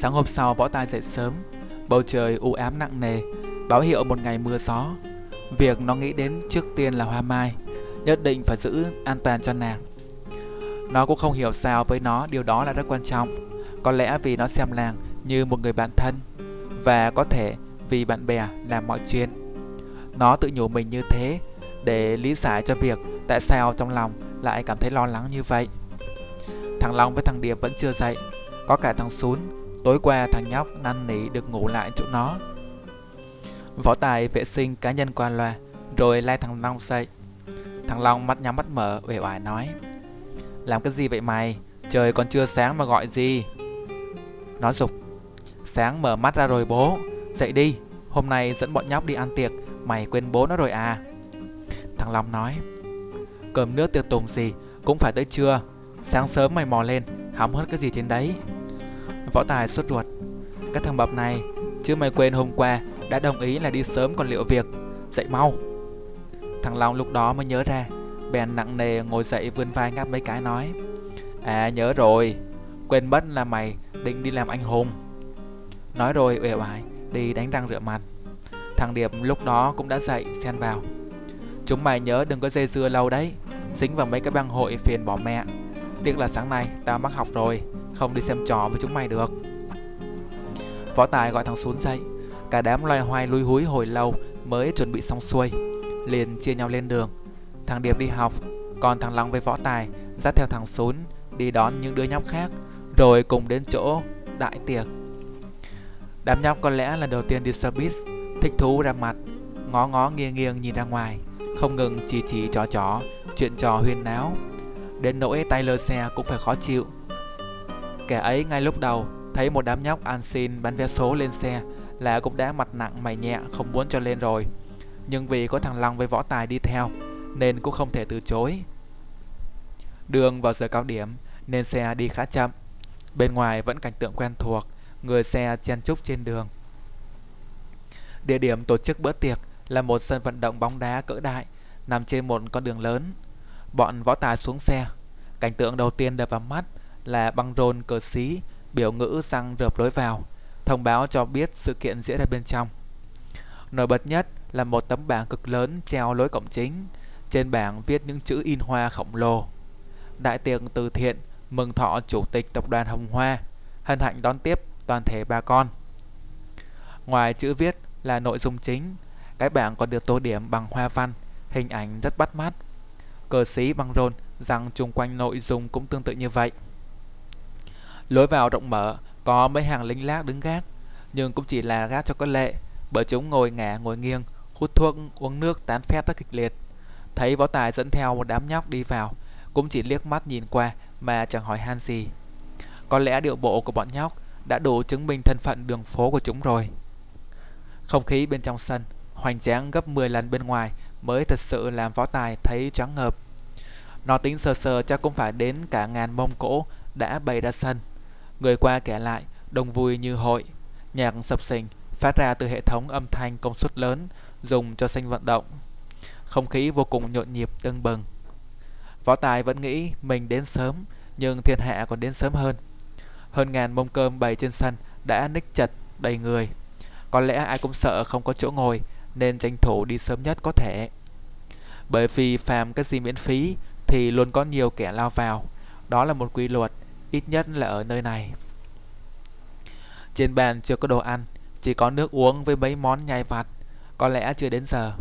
Sáng hôm sau võ tài dậy sớm. Bầu trời u ám nặng nề, Báo hiệu một ngày mưa gió. Việc nó nghĩ đến trước tiên là hoa mai, Nhất định phải giữ an toàn cho nàng. Nó cũng không hiểu sao với nó, điều đó là rất quan trọng. Có lẽ vì nó xem nàng như một người bạn thân, Và có thể vì bạn bè làm mọi chuyện. Nó tự nhủ mình như thế Để lý giải cho việc tại sao trong lòng lại cảm thấy lo lắng như vậy. Thằng Long với thằng Điệp vẫn chưa dậy, Có cả thằng Sún Tối qua thằng nhóc năn nỉ được ngủ lại chỗ nó. Võ Tài vệ sinh cá nhân qua loa, Rồi lai thằng Long dậy. Thằng Long mắt nhắm mắt mở, uể oải nói, Làm cái gì vậy mày? Trời còn chưa sáng mà gọi gì? Nó dục, Sáng mở mắt ra rồi bố, Dậy đi. Hôm nay dẫn bọn nhóc đi ăn tiệc, Mày quên bố nó rồi à. Thằng Long nói, Cơm nước tiệc tùng gì, Cũng phải tới trưa. Sáng sớm mày mò lên, Hóng hết cái gì trên đấy? Võ Tài sốt ruột. Cái thằng bập này Chứ mày quên hôm qua Đã đồng ý là đi sớm còn liệu việc, Dậy mau. Thằng Long lúc đó mới nhớ ra, Bèn nặng nề ngồi dậy vươn vai ngáp mấy cái nói À nhớ rồi, Quên mất là mày định đi làm anh hùng. Nói rồi uể oải, Đi đánh răng rửa mặt. Thằng Điệp lúc đó cũng đã dậy, xen vào. Chúng mày nhớ đừng có dây dưa lâu đấy, Dính vào mấy cái băng hội phiền bỏ mẹ. Tiếc là sáng nay tao mắc học rồi không đi xem trò với chúng mày được. Võ Tài gọi thằng xuống dậy. Cả đám loay hoay lui húi hồi lâu Mới chuẩn bị xong xuôi, Liền chia nhau lên đường. Thằng Điệp đi học, Còn thằng lăng với Võ Tài Dắt theo thằng Sún Đi đón những đứa nhóc khác, Rồi cùng đến chỗ đại tiệc. Đám nhóc có lẽ là đầu tiên đi service Thích thú ra mặt, Ngó ngó nghiêng nghiêng nhìn ra ngoài, Không ngừng chỉ chỉ trò trò, Chuyện trò huyên náo. Đến nỗi tay lơ xe cũng phải khó chịu Kẻ ấy ngay lúc đầu thấy một đám nhóc ăn xin bán vé số lên xe là cũng đã mặt nặng mày nhẹ không muốn cho lên rồi. Nhưng vì có thằng Long với võ tài đi theo nên cũng không thể từ chối. Đường vào giờ cao điểm nên xe đi khá chậm. Bên ngoài vẫn cảnh tượng quen thuộc, người xe chen chúc trên đường. Địa điểm tổ chức bữa tiệc là một sân vận động bóng đá cỡ đại nằm trên một con đường lớn. Bọn võ tài xuống xe. Cảnh tượng đầu tiên đập vào mắt là băng rôn cờ xí, biểu ngữ răng rợp lối vào, thông báo cho biết sự kiện diễn ra bên trong. Nổi bật nhất là một tấm bảng cực lớn treo lối cổng chính, trên bảng viết những chữ in hoa khổng lồ. Đại tiệc từ thiện mừng thọ chủ tịch tập đoàn Hồng Hoa hân hạnh đón tiếp toàn thể bà con. Ngoài chữ viết là nội dung chính, cái bảng còn được tô điểm bằng hoa văn, hình ảnh rất bắt mắt. Cờ xí băng rôn rằng chung quanh nội dung cũng tương tự như vậy. Lối vào rộng mở, có mấy hàng lính lác đứng gác, nhưng cũng chỉ là gác cho có lệ, bởi chúng ngồi ngả ngồi nghiêng, hút thuốc, uống nước tán phét rất kịch liệt. Thấy võ tài dẫn theo một đám nhóc đi vào, cũng chỉ liếc mắt nhìn qua mà chẳng hỏi han gì. Có lẽ điệu bộ của bọn nhóc đã đủ chứng minh thân phận đường phố của chúng rồi. Không khí bên trong sân hoành tráng gấp 10 lần bên ngoài mới thật sự làm võ tài thấy choáng ngợp. Nó tính sờ sờ chắc cũng phải đến cả ngàn mông cổ đã bày ra sân. Người qua kẻ lại, đông vui như hội. Nhạc sập sình phát ra từ hệ thống âm thanh công suất lớn dùng cho sân vận động. Không khí vô cùng nhộn nhịp tưng bừng. Võ Tài vẫn nghĩ mình đến sớm, nhưng thiên hạ còn đến sớm hơn. Hơn ngàn mông cơm bày trên sân đã ních chật đầy người. Có lẽ ai cũng sợ không có chỗ ngồi nên tranh thủ đi sớm nhất có thể. Bởi vì phàm cái gì miễn phí thì luôn có nhiều kẻ lao vào. Đó là một quy luật, ít nhất là ở nơi này. Trên bàn chưa có đồ ăn, chỉ có nước uống với mấy món nhai vặt, có lẽ chưa đến giờ.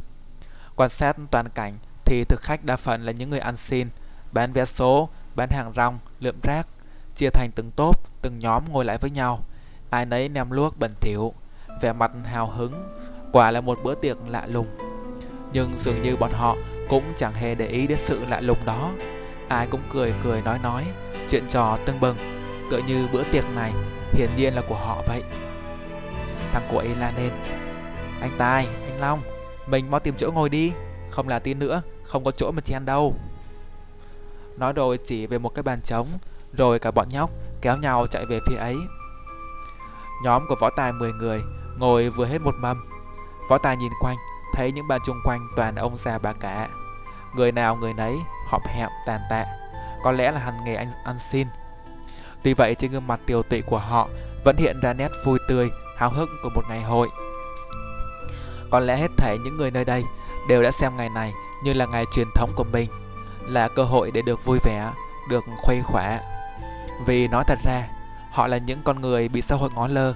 Quan sát toàn cảnh thì thực khách đa phần là những người ăn xin, bán vé số, bán hàng rong, lượm rác, chia thành từng tốp, từng nhóm ngồi lại với nhau. Ai nấy nem luốc bẩn thỉu, vẻ mặt hào hứng, quả là một bữa tiệc lạ lùng. Nhưng dường như bọn họ cũng chẳng hề để ý đến sự lạ lùng đó. Ai cũng cười cười nói nói, chuyện trò tưng bừng, tựa như bữa tiệc này hiển nhiên là của họ vậy. Thằng của ấy la lên, anh Tài, anh Long, mình mau tìm chỗ ngồi đi, không là tí nữa, không có chỗ mà chen đâu. Nói rồi chỉ về một cái bàn trống, rồi cả bọn nhóc kéo nhau chạy về phía ấy. Nhóm của võ tài 10 người ngồi vừa hết một mâm. Võ tài nhìn quanh, thấy những bàn chung quanh toàn ông già bà cả. Người nào người nấy họp hẹm tàn tạ, có lẽ là hành nghề anh ăn xin. Tuy vậy trên gương mặt tiều tụy của họ vẫn hiện ra nét vui tươi, háo hức của một ngày hội. Có lẽ hết thảy những người nơi đây đều đã xem ngày này như là ngày truyền thống của mình, là cơ hội để được vui vẻ, được khuây khỏa. Vì nói thật ra, họ là những con người bị xã hội ngó lơ,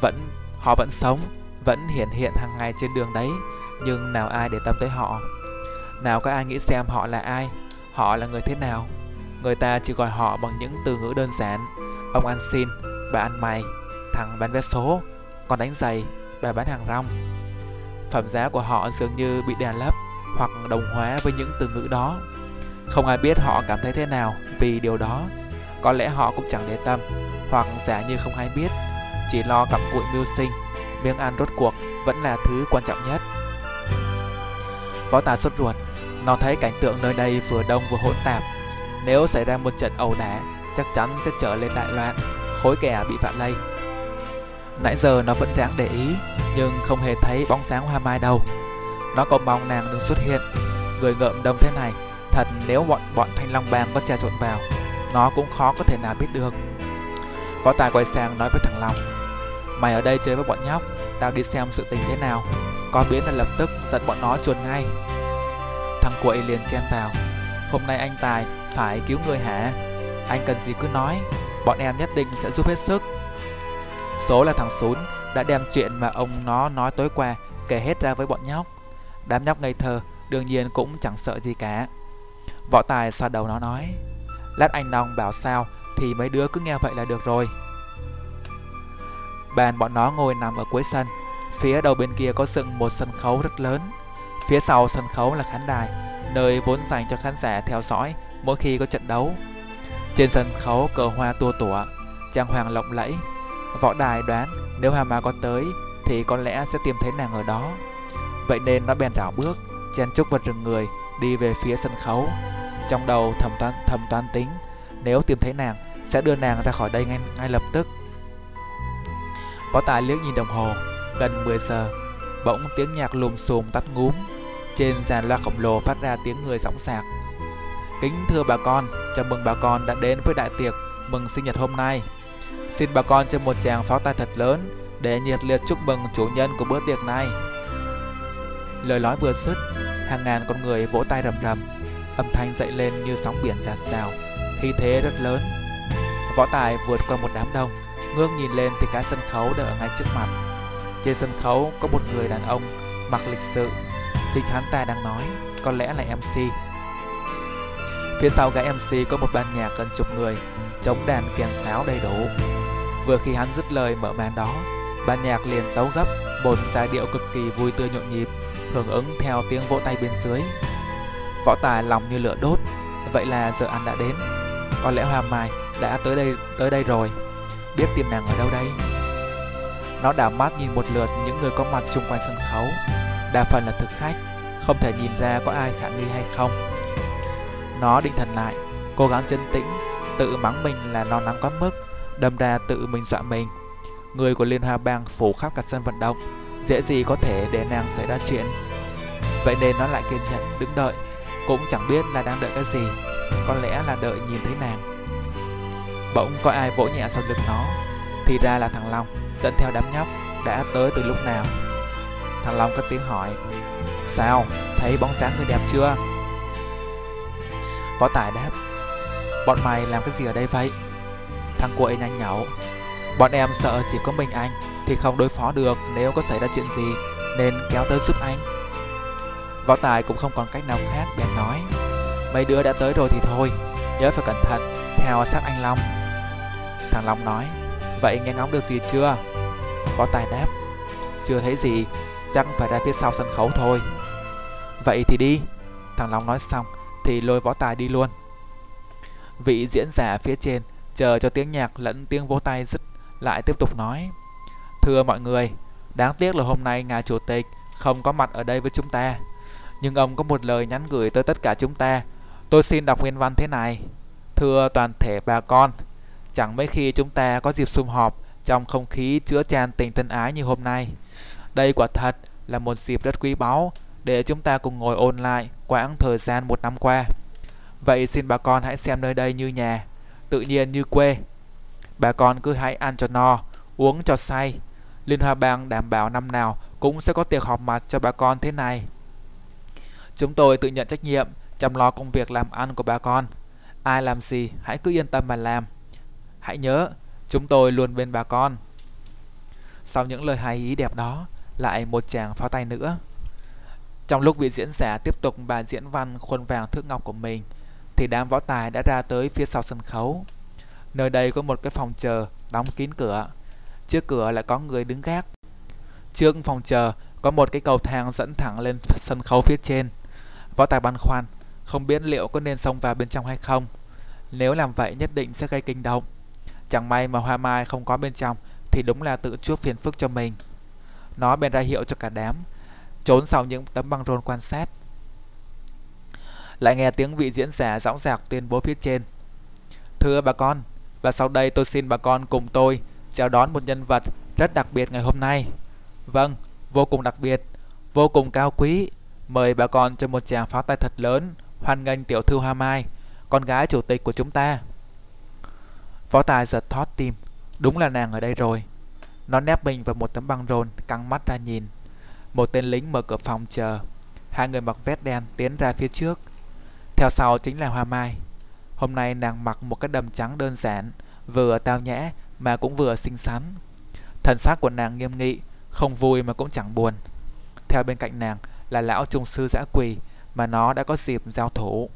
vẫn họ vẫn sống, vẫn hiện hiện hàng ngày trên đường đấy, nhưng nào ai để tâm tới họ. Nào có ai nghĩ xem họ là ai, họ là người thế nào. Người ta chỉ gọi họ bằng những từ ngữ đơn giản, ông ăn xin, bà ăn mày, thằng bán vé số, còn đánh giày, bà bán hàng rong. Phẩm giá của họ dường như bị đè lấp hoặc đồng hóa với những từ ngữ đó. Không ai biết họ cảm thấy thế nào vì điều đó. Có lẽ họ cũng chẳng để tâm, hoặc giả như không ai biết, chỉ lo cặm cụi mưu sinh, miếng ăn rốt cuộc vẫn là thứ quan trọng nhất. Võ tà sốt ruột, nó thấy cảnh tượng nơi đây vừa đông vừa hỗn tạp. Nếu xảy ra một trận ẩu đả, chắc chắn sẽ trở lên đại loạn, khối kẻ bị vạ lây. Nãy giờ nó vẫn ráng để ý, nhưng không hề thấy bóng sáng hoa mai đâu. Nó còn mong nàng đừng xuất hiện. Người ngợm đông thế này, thật nếu bọn bọn thanh long bang có trà trộn vào, nó cũng khó có thể nào biết được. Võ Tài quay sang nói với thằng Long, mày ở đây chơi với bọn nhóc, tao đi xem sự tình thế nào. Có biến là lập tức giật bọn nó chuồn ngay. Thằng quậy liền chen vào, hôm nay anh Tài phải cứu người hả? Anh cần gì cứ nói, bọn em nhất định sẽ giúp hết sức. Số là thằng Sún đã đem chuyện mà ông nó nói tối qua kể hết ra với bọn nhóc. Đám nhóc ngây thơ đương nhiên cũng chẳng sợ gì cả. Võ Tài xoa đầu nó nói, lát anh Nong bảo sao thì mấy đứa cứ nghe vậy là được rồi. Bàn bọn nó ngồi nằm ở cuối sân, phía đầu bên kia có dựng một sân khấu rất lớn. Phía sau sân khấu là khán đài, nơi vốn dành cho khán giả theo dõi mỗi khi có trận đấu. Trên sân khấu cờ hoa tua tủa, trang hoàng lộng lẫy. Võ đài đoán nếu Hà Ma có tới thì có lẽ sẽ tìm thấy nàng ở đó. Vậy nên nó bèn rảo bước, chen chúc vào rừng người, đi về phía sân khấu. Trong đầu thầm toán, thầm toán tính, nếu tìm thấy nàng, sẽ đưa nàng ra khỏi đây ngay, ngay lập tức. Võ tài liếc nhìn đồng hồ, gần 10 giờ, bỗng tiếng nhạc lùm xùm tắt ngúm. Trên dàn loa khổng lồ phát ra tiếng người sóng sạc. Kính thưa bà con, chào mừng bà con đã đến với đại tiệc mừng sinh nhật hôm nay. Xin bà con cho một tràng pháo tay thật lớn để nhiệt liệt chúc mừng chủ nhân của bữa tiệc này. Lời nói vừa dứt, hàng ngàn con người vỗ tay rầm rầm, âm thanh dậy lên như sóng biển giạt rào, khí thế rất lớn. Võ Tài vượt qua một đám đông, Ngước nhìn lên thì cái sân khấu đã ở ngay trước mặt Trên sân khấu có một người đàn ông mặc lịch sự Chính hắn ta đang nói, Có lẽ là MC Phía sau gã MC có một ban nhạc gần chục người, Chống đàn kèn sáo đầy đủ. Vừa khi hắn dứt lời mở màn đó, Ban nhạc liền tấu gấp Một giai điệu cực kỳ vui tươi nhộn nhịp, Hưởng ứng theo tiếng vỗ tay bên dưới. Võ tài lòng như lửa đốt, Vậy là giờ ăn đã đến. Có lẽ Hoa Mai đã tới đây tới đây rồi. Biết tìm nàng ở đâu đây? Nó đảo mắt nhìn một lượt những người có mặt chung quanh sân khấu. Đa phần là thực khách, Không thể nhìn ra có ai khả nghi hay không. Nó định thần lại, Cố gắng chân tĩnh, Tự mắng mình là non nắng quá mức, Đâm ra tự mình dọa mình. Người của Liên Hoa Bang phủ khắp cả sân vận động, Dễ gì có thể để nàng xảy ra chuyện. Vậy nên nó lại kiên nhẫn, đứng đợi, Cũng chẳng biết là đang đợi cái gì, Có lẽ là đợi nhìn thấy nàng. Bỗng có ai vỗ nhẹ sau lưng nó, Thì ra là thằng Long Dẫn theo đám nhóc Đã tới từ lúc nào. Thằng Long cất tiếng hỏi. Sao? Thấy bóng dáng người đẹp chưa? Võ Tài đáp. Bọn mày làm cái gì ở đây vậy? Thằng cuội nhanh nhậu. Bọn em sợ chỉ có mình anh Thì không đối phó được nếu có xảy ra chuyện gì, Nên kéo tới giúp anh. Võ Tài cũng không còn cách nào khác bèn nói. Mấy đứa đã tới rồi thì thôi, Nhớ phải cẩn thận, Theo sát anh Long. Thằng Long nói, Vậy nghe ngóng được gì chưa? Võ Tài đáp, Chưa thấy gì. Chắc phải ra phía sau sân khấu thôi. Vậy thì đi. Thằng Long nói xong Thì lôi Võ Tài đi luôn. Vị diễn giả phía trên Chờ cho tiếng nhạc lẫn tiếng vỗ tay dứt, Lại tiếp tục nói. Thưa mọi người, Đáng tiếc là hôm nay ngài chủ tịch Không có mặt ở đây với chúng ta. Nhưng ông có một lời nhắn gửi tới tất cả chúng ta. Tôi xin đọc nguyên văn thế này. Thưa toàn thể bà con, Chẳng mấy khi chúng ta có dịp sum họp trong không khí chứa tràn tình thân ái như hôm nay. Đây quả thật là một dịp rất quý báu để chúng ta cùng ngồi ôn lại quãng thời gian một năm qua. Vậy xin bà con hãy xem nơi đây như nhà, tự nhiên như quê. Bà con cứ hãy ăn cho no, uống cho say. Liên Hoa Bang đảm bảo năm nào cũng sẽ có tiệc họp mặt cho bà con thế này. Chúng tôi tự nhận trách nhiệm chăm lo công việc làm ăn của bà con. Ai làm gì hãy cứ yên tâm mà làm. Hãy nhớ, chúng tôi luôn bên bà con. Sau những lời hài ý đẹp đó, lại một chàng pháo tay nữa. Trong lúc vị diễn giả tiếp tục bài diễn văn khuôn vàng thước ngọc của mình, thì đám võ tài đã ra tới phía sau sân khấu. Nơi đây có một cái phòng chờ, đóng kín cửa. Trước cửa lại có người đứng gác. Trước phòng chờ có một cái cầu thang dẫn thẳng lên sân khấu phía trên. Võ tài băn khoăn, không biết liệu có nên xông vào bên trong hay không. Nếu làm vậy nhất định sẽ gây kinh động. Chẳng may mà Hoa Mai không có bên trong thì đúng là tự chuốc phiền phức cho mình. Nó bèn ra hiệu cho cả đám, trốn sau những tấm băng rôn quan sát. Lại nghe tiếng vị diễn giả dõng dạc tuyên bố phía trên. Thưa bà con, và sau đây tôi xin bà con cùng tôi chào đón một nhân vật rất đặc biệt ngày hôm nay. Vâng, vô cùng đặc biệt, vô cùng cao quý. Mời bà con cho một tràng pháo tay thật lớn, hoan nghênh tiểu thư Hoa Mai, con gái chủ tịch của chúng ta. Võ tài giật thót tim Đúng là nàng ở đây rồi nó nép mình vào một tấm băng rôn Căng mắt ra nhìn. Một tên lính mở cửa phòng chờ. Hai người mặc vest đen tiến ra phía trước. Theo sau chính là Hoa Mai. Hôm nay nàng mặc một cái đầm trắng đơn giản Vừa tao nhã Mà cũng vừa xinh xắn. Thần sắc của nàng nghiêm nghị Không vui mà cũng chẳng buồn. Theo bên cạnh nàng là lão trung sư giã quỳ Mà nó đã có dịp giao thủ.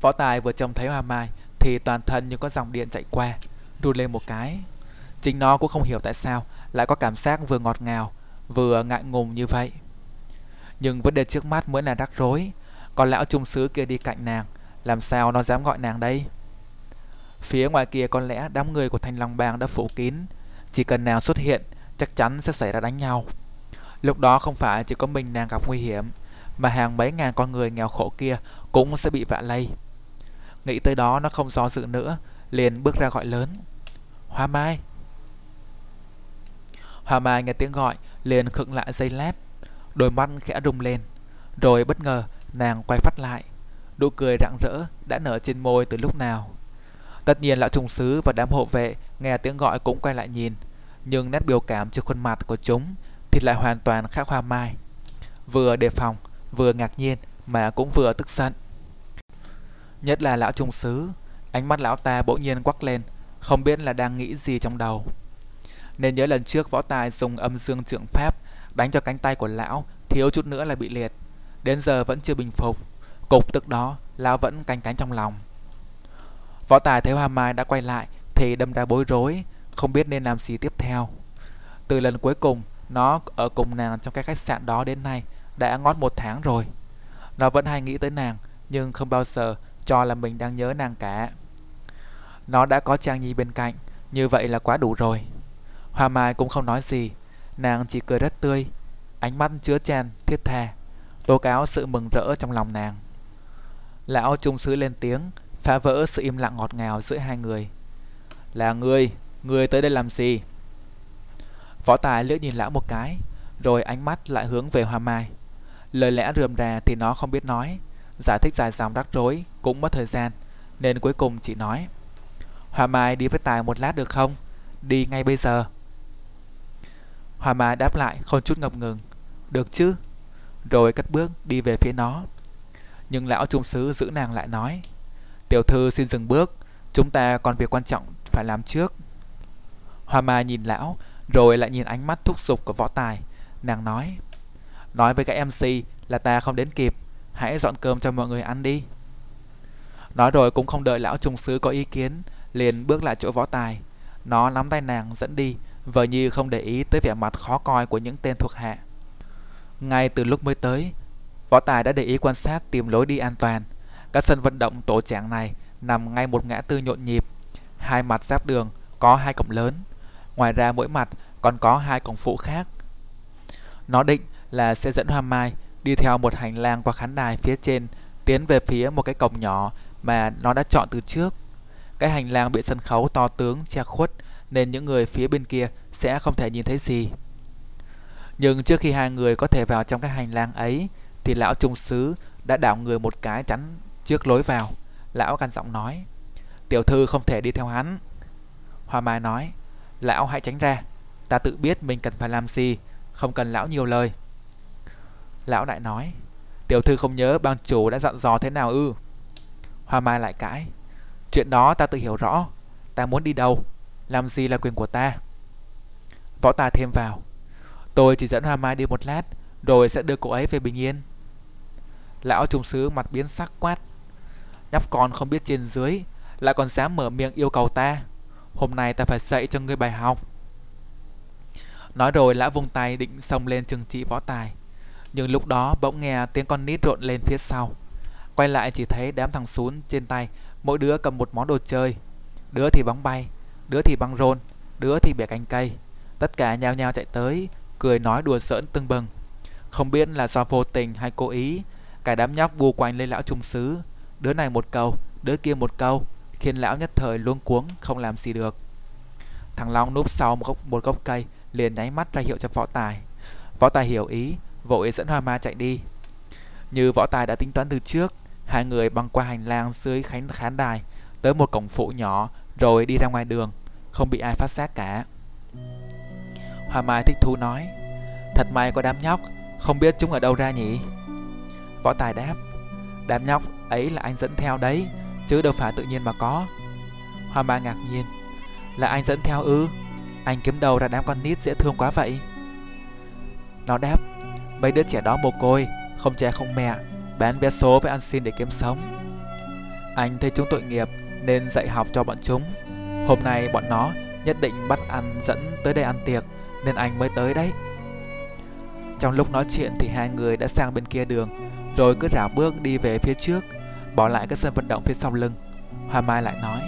Võ Tài vừa trông thấy Hoa Mai thì toàn thân như có dòng điện chạy qua, run lên một cái. Chính nó cũng không hiểu tại sao lại có cảm giác vừa ngọt ngào, vừa ngại ngùng như vậy. Nhưng vấn đề trước mắt mới là rắc rối, còn lão trung sứ kia đi cạnh nàng, làm sao nó dám gọi nàng đây? Phía ngoài kia có lẽ đám người của Thanh Long Bang đã phủ kín, chỉ cần nàng xuất hiện, chắc chắn sẽ xảy ra đánh nhau. Lúc đó không phải chỉ có mình nàng gặp nguy hiểm, mà hàng mấy ngàn con người nghèo khổ kia cũng sẽ bị vạ lây. Nghĩ tới đó nó không do dự nữa Liền bước ra gọi lớn Hoa Mai Hoa Mai nghe tiếng gọi, Liền khựng lại dây lát. Đôi mắt khẽ rung lên, Rồi bất ngờ nàng quay phát lại. Nụ cười rạng rỡ đã nở trên môi từ lúc nào. Tất nhiên lão trùng sứ và đám hộ vệ Nghe tiếng gọi cũng quay lại nhìn, Nhưng nét biểu cảm trên khuôn mặt của chúng Thì lại hoàn toàn khác Hoa Mai. Vừa đề phòng, Vừa ngạc nhiên Mà cũng vừa tức giận. Nhất là lão trung sứ Ánh mắt lão ta bỗng nhiên quắc lên, không biết là đang nghĩ gì trong đầu. Nên nhớ lần trước võ tài dùng âm dương trượng pháp đánh cho cánh tay của lão thiếu chút nữa là bị liệt. Đến giờ vẫn chưa bình phục. Cục tức đó, lão vẫn canh cánh trong lòng. Võ tài thấy Hoa Mai đã quay lại thì đâm ra bối rối, không biết nên làm gì tiếp theo. Từ lần cuối cùng, nó ở cùng nàng trong cái khách sạn đó đến nay đã ngót một tháng rồi. Nó vẫn hay nghĩ tới nàng, nhưng không bao giờ cho là mình đang nhớ nàng cả. Nó đã có Trang Nhi bên cạnh, như vậy là quá đủ rồi. Hoa Mai cũng không nói gì, nàng chỉ cười rất tươi, ánh mắt chứa chan, thiết tha, tố cáo sự mừng rỡ trong lòng nàng. Lão trung sứ lên tiếng, phá vỡ sự im lặng ngọt ngào giữa hai người. Là ngươi, ngươi tới đây làm gì? Võ Tài liếc nhìn lão một cái, rồi ánh mắt lại hướng về Hoa Mai. Lời lẽ rườm rà thì nó không biết nói, giải thích dài dòng rắc rối cũng mất thời gian, nên cuối cùng chỉ nói. Hoa Mai đi với Tài một lát được không? Đi ngay bây giờ. Hoa Mai đáp lại không chút ngập ngừng. Được chứ? Rồi cất bước đi về phía nó. Nhưng lão trung sứ giữ nàng lại nói. Tiểu thư xin dừng bước, chúng ta còn việc quan trọng phải làm trước. Hoa Mai nhìn lão, rồi lại nhìn ánh mắt thúc giục của võ tài. Nàng nói, nói với các MC là ta không đến kịp, hãy dọn cơm cho mọi người ăn đi. Nói rồi cũng không đợi lão trung sứ có ý kiến, liền bước lại chỗ võ tài. Nó nắm tay nàng dẫn đi, vợ như không để ý tới vẻ mặt khó coi của những tên thuộc hạ. Ngay từ lúc mới tới, võ tài đã để ý quan sát tìm lối đi an toàn. Các sân vận động tổ trạng này nằm ngay một ngã tư nhộn nhịp. Hai mặt giáp đường có hai cổng lớn. Ngoài ra mỗi mặt còn có hai cổng phụ khác. Nó định là sẽ dẫn Hoa Mai đi theo một hành lang qua khán đài phía trên tiến về phía một cái cổng nhỏ mà nó đã chọn từ trước. Cái hành lang bị sân khấu to tướng che khuất nên những người phía bên kia sẽ không thể nhìn thấy gì. Nhưng trước khi hai người có thể vào trong cái hành lang ấy, thì lão trung sứ đã đảo người một cái chắn trước lối vào. Lão căn giọng nói, Tiểu thư không thể đi theo hắn. Hoa Mai nói, Lão hãy tránh ra. Ta tự biết mình cần phải làm gì, Không cần lão nhiều lời. Lão đại nói, Tiểu thư không nhớ bang chủ đã dặn dò thế nào ư? Hoa Mai lại cãi, Chuyện đó ta tự hiểu rõ. Ta muốn đi đâu? Làm gì là quyền của ta? Võ ta thêm vào. Tôi chỉ dẫn Hoa Mai đi một lát, Rồi sẽ đưa cô ấy về bình yên. Lão trùng sứ mặt biến sắc quát. Nhóc con không biết trên dưới, Lại còn dám mở miệng yêu cầu ta. Hôm nay ta phải dạy cho ngươi bài học. Nói rồi lão vung tay định xông lên trừng trị võ tài. Nhưng lúc đó bỗng nghe tiếng con nít rộn lên phía sau. Quay lại chỉ thấy đám thằng xuống trên tay, Mỗi đứa cầm một món đồ chơi. Đứa thì bóng bay, Đứa thì băng rôn, Đứa thì bẻ cành cây. Tất cả nhao nhao chạy tới Cười nói đùa giỡn tưng bừng Không biết là do vô tình hay cố ý Cả đám nhóc bu quanh lên lão trung sứ Đứa này một câu, đứa kia một câu, khiến lão nhất thời luống cuống không làm gì được. Thằng Long núp sau một gốc, một gốc cây, liền nháy mắt ra hiệu cho võ tài. Võ tài hiểu ý, vội dẫn Hoa Ma chạy đi. Như võ tài đã tính toán từ trước, hai người băng qua hành lang dưới khánh khán đài, tới một cổng phụ nhỏ, rồi đi ra ngoài đường, không bị ai phát giác cả. Hoa Mai thích thú nói, thật may có đám nhóc, không biết chúng ở đâu ra nhỉ? Võ Tài đáp, đám nhóc ấy là anh dẫn theo đấy chứ đâu phải tự nhiên mà có. Hoa mai ngạc nhiên. Là anh dẫn theo ư? Anh kiếm đầu ra đám con nít dễ thương quá vậy? Nó đáp. Mấy đứa trẻ đó mồ côi không cha không mẹ bán vé số với ăn xin để kiếm sống. Anh thấy chúng tội nghiệp nên dạy học cho bọn chúng. Hôm nay bọn nó nhất định bắt anh dẫn tới đây ăn tiệc nên anh mới tới đấy trong lúc nói chuyện thì hai người đã sang bên kia đường rồi cứ rảo bước đi về phía trước bỏ lại cái sân vận động phía sau lưng. Hoa Mai lại nói,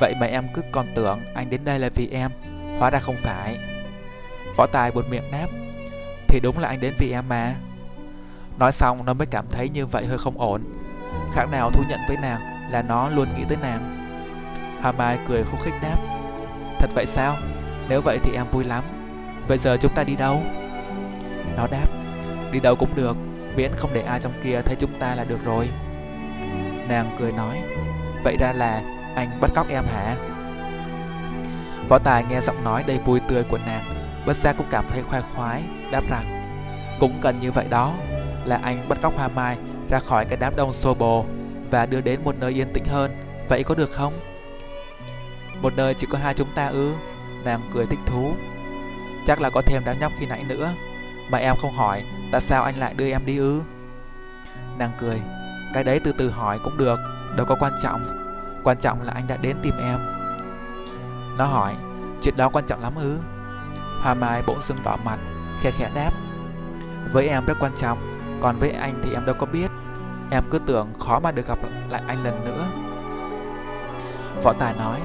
vậy mà em cứ còn tưởng anh đến đây là vì em, hóa ra không phải. Võ Tài buồn miệng đáp, thì đúng là anh đến vì em mà. Nói xong nó mới cảm thấy như vậy hơi không ổn. Khác nào thú nhận với nàng là nó luôn nghĩ tới nàng. Hoa Mai cười khúc khích đáp, thật vậy sao? Nếu vậy thì em vui lắm. Bây giờ chúng ta đi đâu? Nó đáp, đi đâu cũng được, miễn không để ai trong kia thấy chúng ta là được rồi. Nàng cười nói Vậy ra là anh bắt cóc em hả Võ Tài nghe giọng nói đầy vui tươi của nàng Bất giác cũng cảm thấy khoai khoái Đáp rằng Cũng cần như vậy đó Là anh bắt cóc Hoa Mai ra khỏi cái đám đông xô bồ Và đưa đến một nơi yên tĩnh hơn Vậy có được không Một nơi chỉ có hai chúng ta ư nàng cười thích thú Chắc là có thêm đám nhóc khi nãy nữa. Mà em không hỏi, Tại sao anh lại đưa em đi ư? Nàng cười. Cái đấy từ từ hỏi cũng được, Đâu có quan trọng. Quan trọng là anh đã đến tìm em. Nó hỏi, Chuyện đó quan trọng lắm ư? Hoa Mai bỗng dưng đỏ mặt, khẽ khẽ đáp, Với em rất quan trọng, Còn với anh thì em đâu có biết. Em cứ tưởng khó mà được gặp lại anh lần nữa. Võ Tài nói,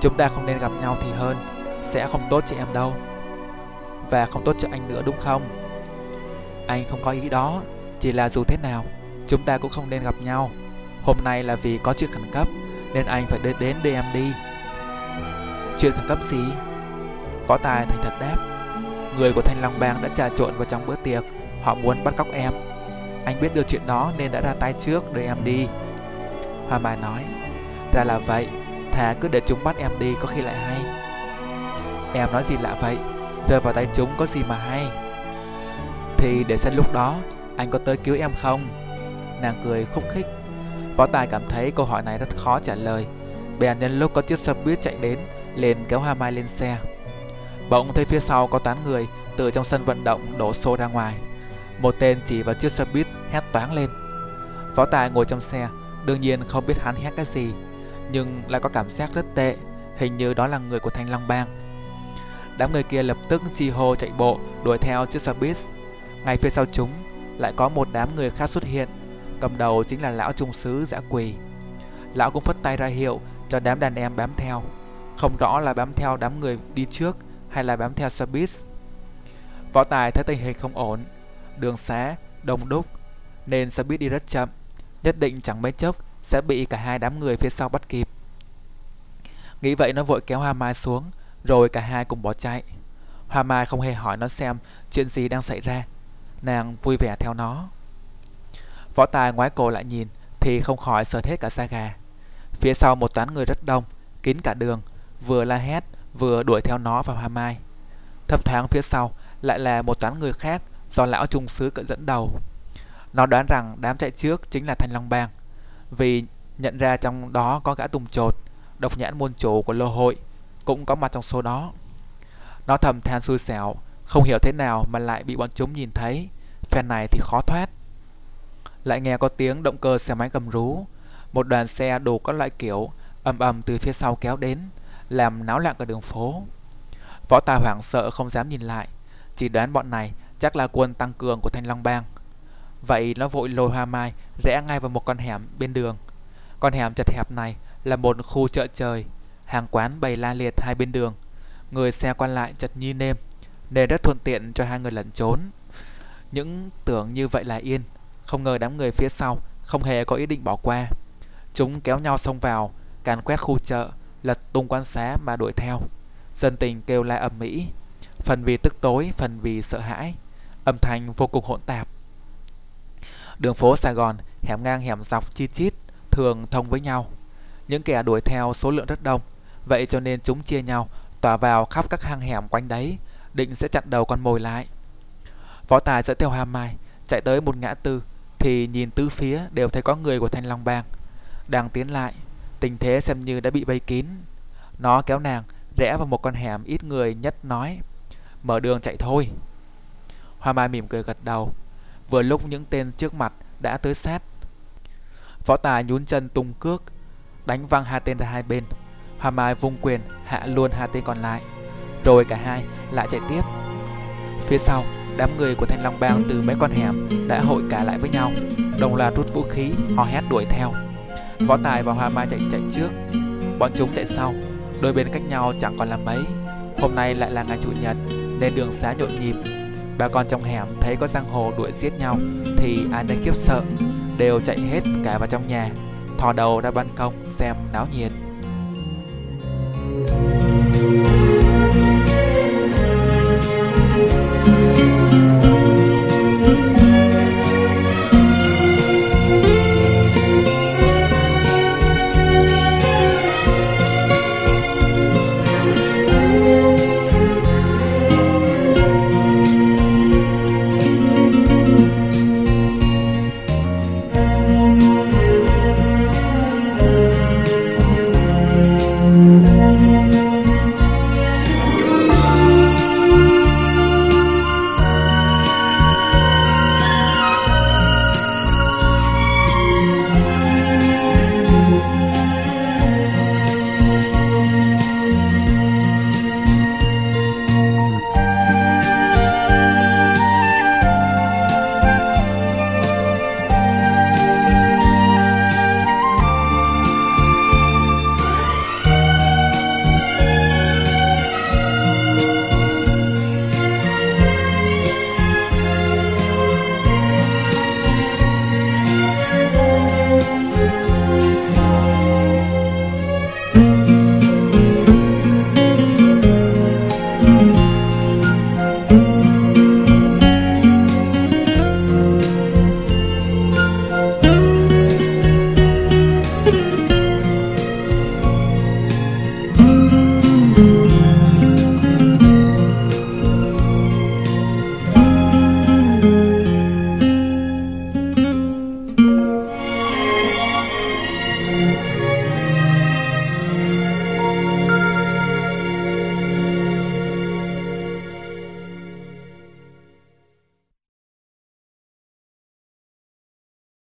Chúng ta không nên gặp nhau thì hơn, Sẽ không tốt cho em đâu. Và không tốt cho anh nữa đúng không? Anh không có ý đó Chỉ là dù thế nào Chúng ta cũng không nên gặp nhau. Hôm nay là vì có chuyện khẩn cấp Nên anh phải đến, đến đưa em đi. Chuyện khẩn cấp gì? Võ Tài thành thật đáp. Người của Thanh Long Bang đã trà trộn vào trong bữa tiệc. Họ muốn bắt cóc em. Anh biết được chuyện đó nên đã ra tay trước đưa em đi. Hoa Mai nói. Ra là vậy. Thà cứ để chúng bắt em đi có khi lại hay. Em nói gì lạ vậy? Rơi vào tay chúng có gì mà hay? Thì để xem lúc đó, Anh có tới cứu em không? Nàng cười khúc khích. Võ Tài cảm thấy câu hỏi này rất khó trả lời. Bèn nhân lúc có chiếc xe buýt chạy đến, liền kéo Hoa Mai lên xe. Bỗng thấy phía sau có tán người từ trong sân vận động đổ xô ra ngoài. Một tên chỉ vào chiếc xe buýt hét toáng lên. Võ Tài ngồi trong xe, Đương nhiên không biết hắn hét cái gì, Nhưng lại có cảm giác rất tệ. Hình như đó là người của Thanh Long Bang. Đám người kia lập tức chi hô chạy bộ đuổi theo chiếc xe buýt. Ngay phía sau chúng lại có một đám người khác xuất hiện Cầm đầu chính là lão trung sứ dã quỳ. Lão cũng phất tay ra hiệu cho đám đàn em bám theo. Không rõ là bám theo đám người đi trước hay là bám theo xe buýt. Võ Tài thấy tình hình không ổn Đường xá, đông đúc Nên xe buýt đi rất chậm Nhất định chẳng mấy chốc sẽ bị cả hai đám người phía sau bắt kịp. Nghĩ vậy nó vội kéo Hoa Mai xuống rồi cả hai cùng bỏ chạy. Hoa Mai không hề hỏi nó xem chuyện gì đang xảy ra. Nàng vui vẻ theo nó. Võ Tài ngoái cổ lại nhìn Thì không khỏi sợ hết cả da gà. Phía sau một toán người rất đông Kín cả đường Vừa la hét vừa đuổi theo nó và Hoa Mai. Thấp thoáng phía sau lại là một toán người khác do lão trung sứ cận dẫn đầu. Nó đoán rằng đám chạy trước chính là Thanh Long Bang, vì nhận ra trong đó có gã tùng trột, độc nhãn môn chủ của lô hội, cũng có mặt trong số đó. Nó thầm than xui xẻo, không hiểu thế nào mà lại bị bọn chúng nhìn thấy, phen này thì khó thoát. Lại nghe có tiếng động cơ xe máy gầm rú, một đoàn xe đủ các loại kiểu ầm ầm từ phía sau kéo đến, làm náo loạn cả đường phố. Võ Tài hoảng sợ không dám nhìn lại, chỉ đoán bọn này chắc là quân tăng cường của Thanh Long Bang. Vậy nó vội lôi hoa mai rẽ ngay vào một con hẻm bên đường. Con hẻm chật hẹp này là một khu chợ trời, hàng quán bày la liệt hai bên đường. Người xe qua lại chật như nêm, nên rất thuận tiện cho hai người lẩn trốn. Những tưởng như vậy là yên, không ngờ đám người phía sau không hề có ý định bỏ qua. Chúng kéo nhau xông vào, càn quét khu chợ, lật tung quan xá mà đuổi theo. Dân tình kêu la ầm ĩ, phần vì tức tối, phần vì sợ hãi. Âm thanh vô cùng hỗn tạp. Đường phố Sài Gòn hẻm ngang hẻm dọc chi chít, thường thông với nhau. Những kẻ đuổi theo số lượng rất đông, vậy cho nên chúng chia nhau tỏa vào khắp các hang hẻm quanh đấy, định sẽ chặn đầu con mồi lại. Võ Tài dẫn theo Hoa Mai chạy tới một ngã tư thì nhìn tứ phía đều thấy có người của Thanh Long Bang. Đang tiến lại, tình thế xem như đã bị vây kín. Nó kéo nàng rẽ vào một con hẻm ít người nhất nói Mở đường chạy thôi. Hoa Mai mỉm cười gật đầu. Vừa lúc những tên trước mặt đã tới sát. Võ Tài nhún chân tung cước Đánh văng hai tên ra hai bên. Hoa Mai vung quyền, hạ luôn hai tên còn lại. Rồi cả hai lại chạy tiếp. Phía sau, Đám người của Thanh Long Bang từ mấy con hẻm đã hội cả lại với nhau. Đồng loạt rút vũ khí Họ hét đuổi theo. Võ Tài và Hoa Mai chạy chạy trước. Bọn chúng chạy sau. Đôi bên cách nhau chẳng còn là mấy. Hôm nay lại là ngày chủ nhật, Nên đường xá nhộn nhịp. Bà con trong hẻm thấy có giang hồ đuổi giết nhau, Thì ai nấy khiếp sợ, Đều chạy hết cả vào trong nhà, Thò đầu ra ban công xem náo nhiệt. Thank you.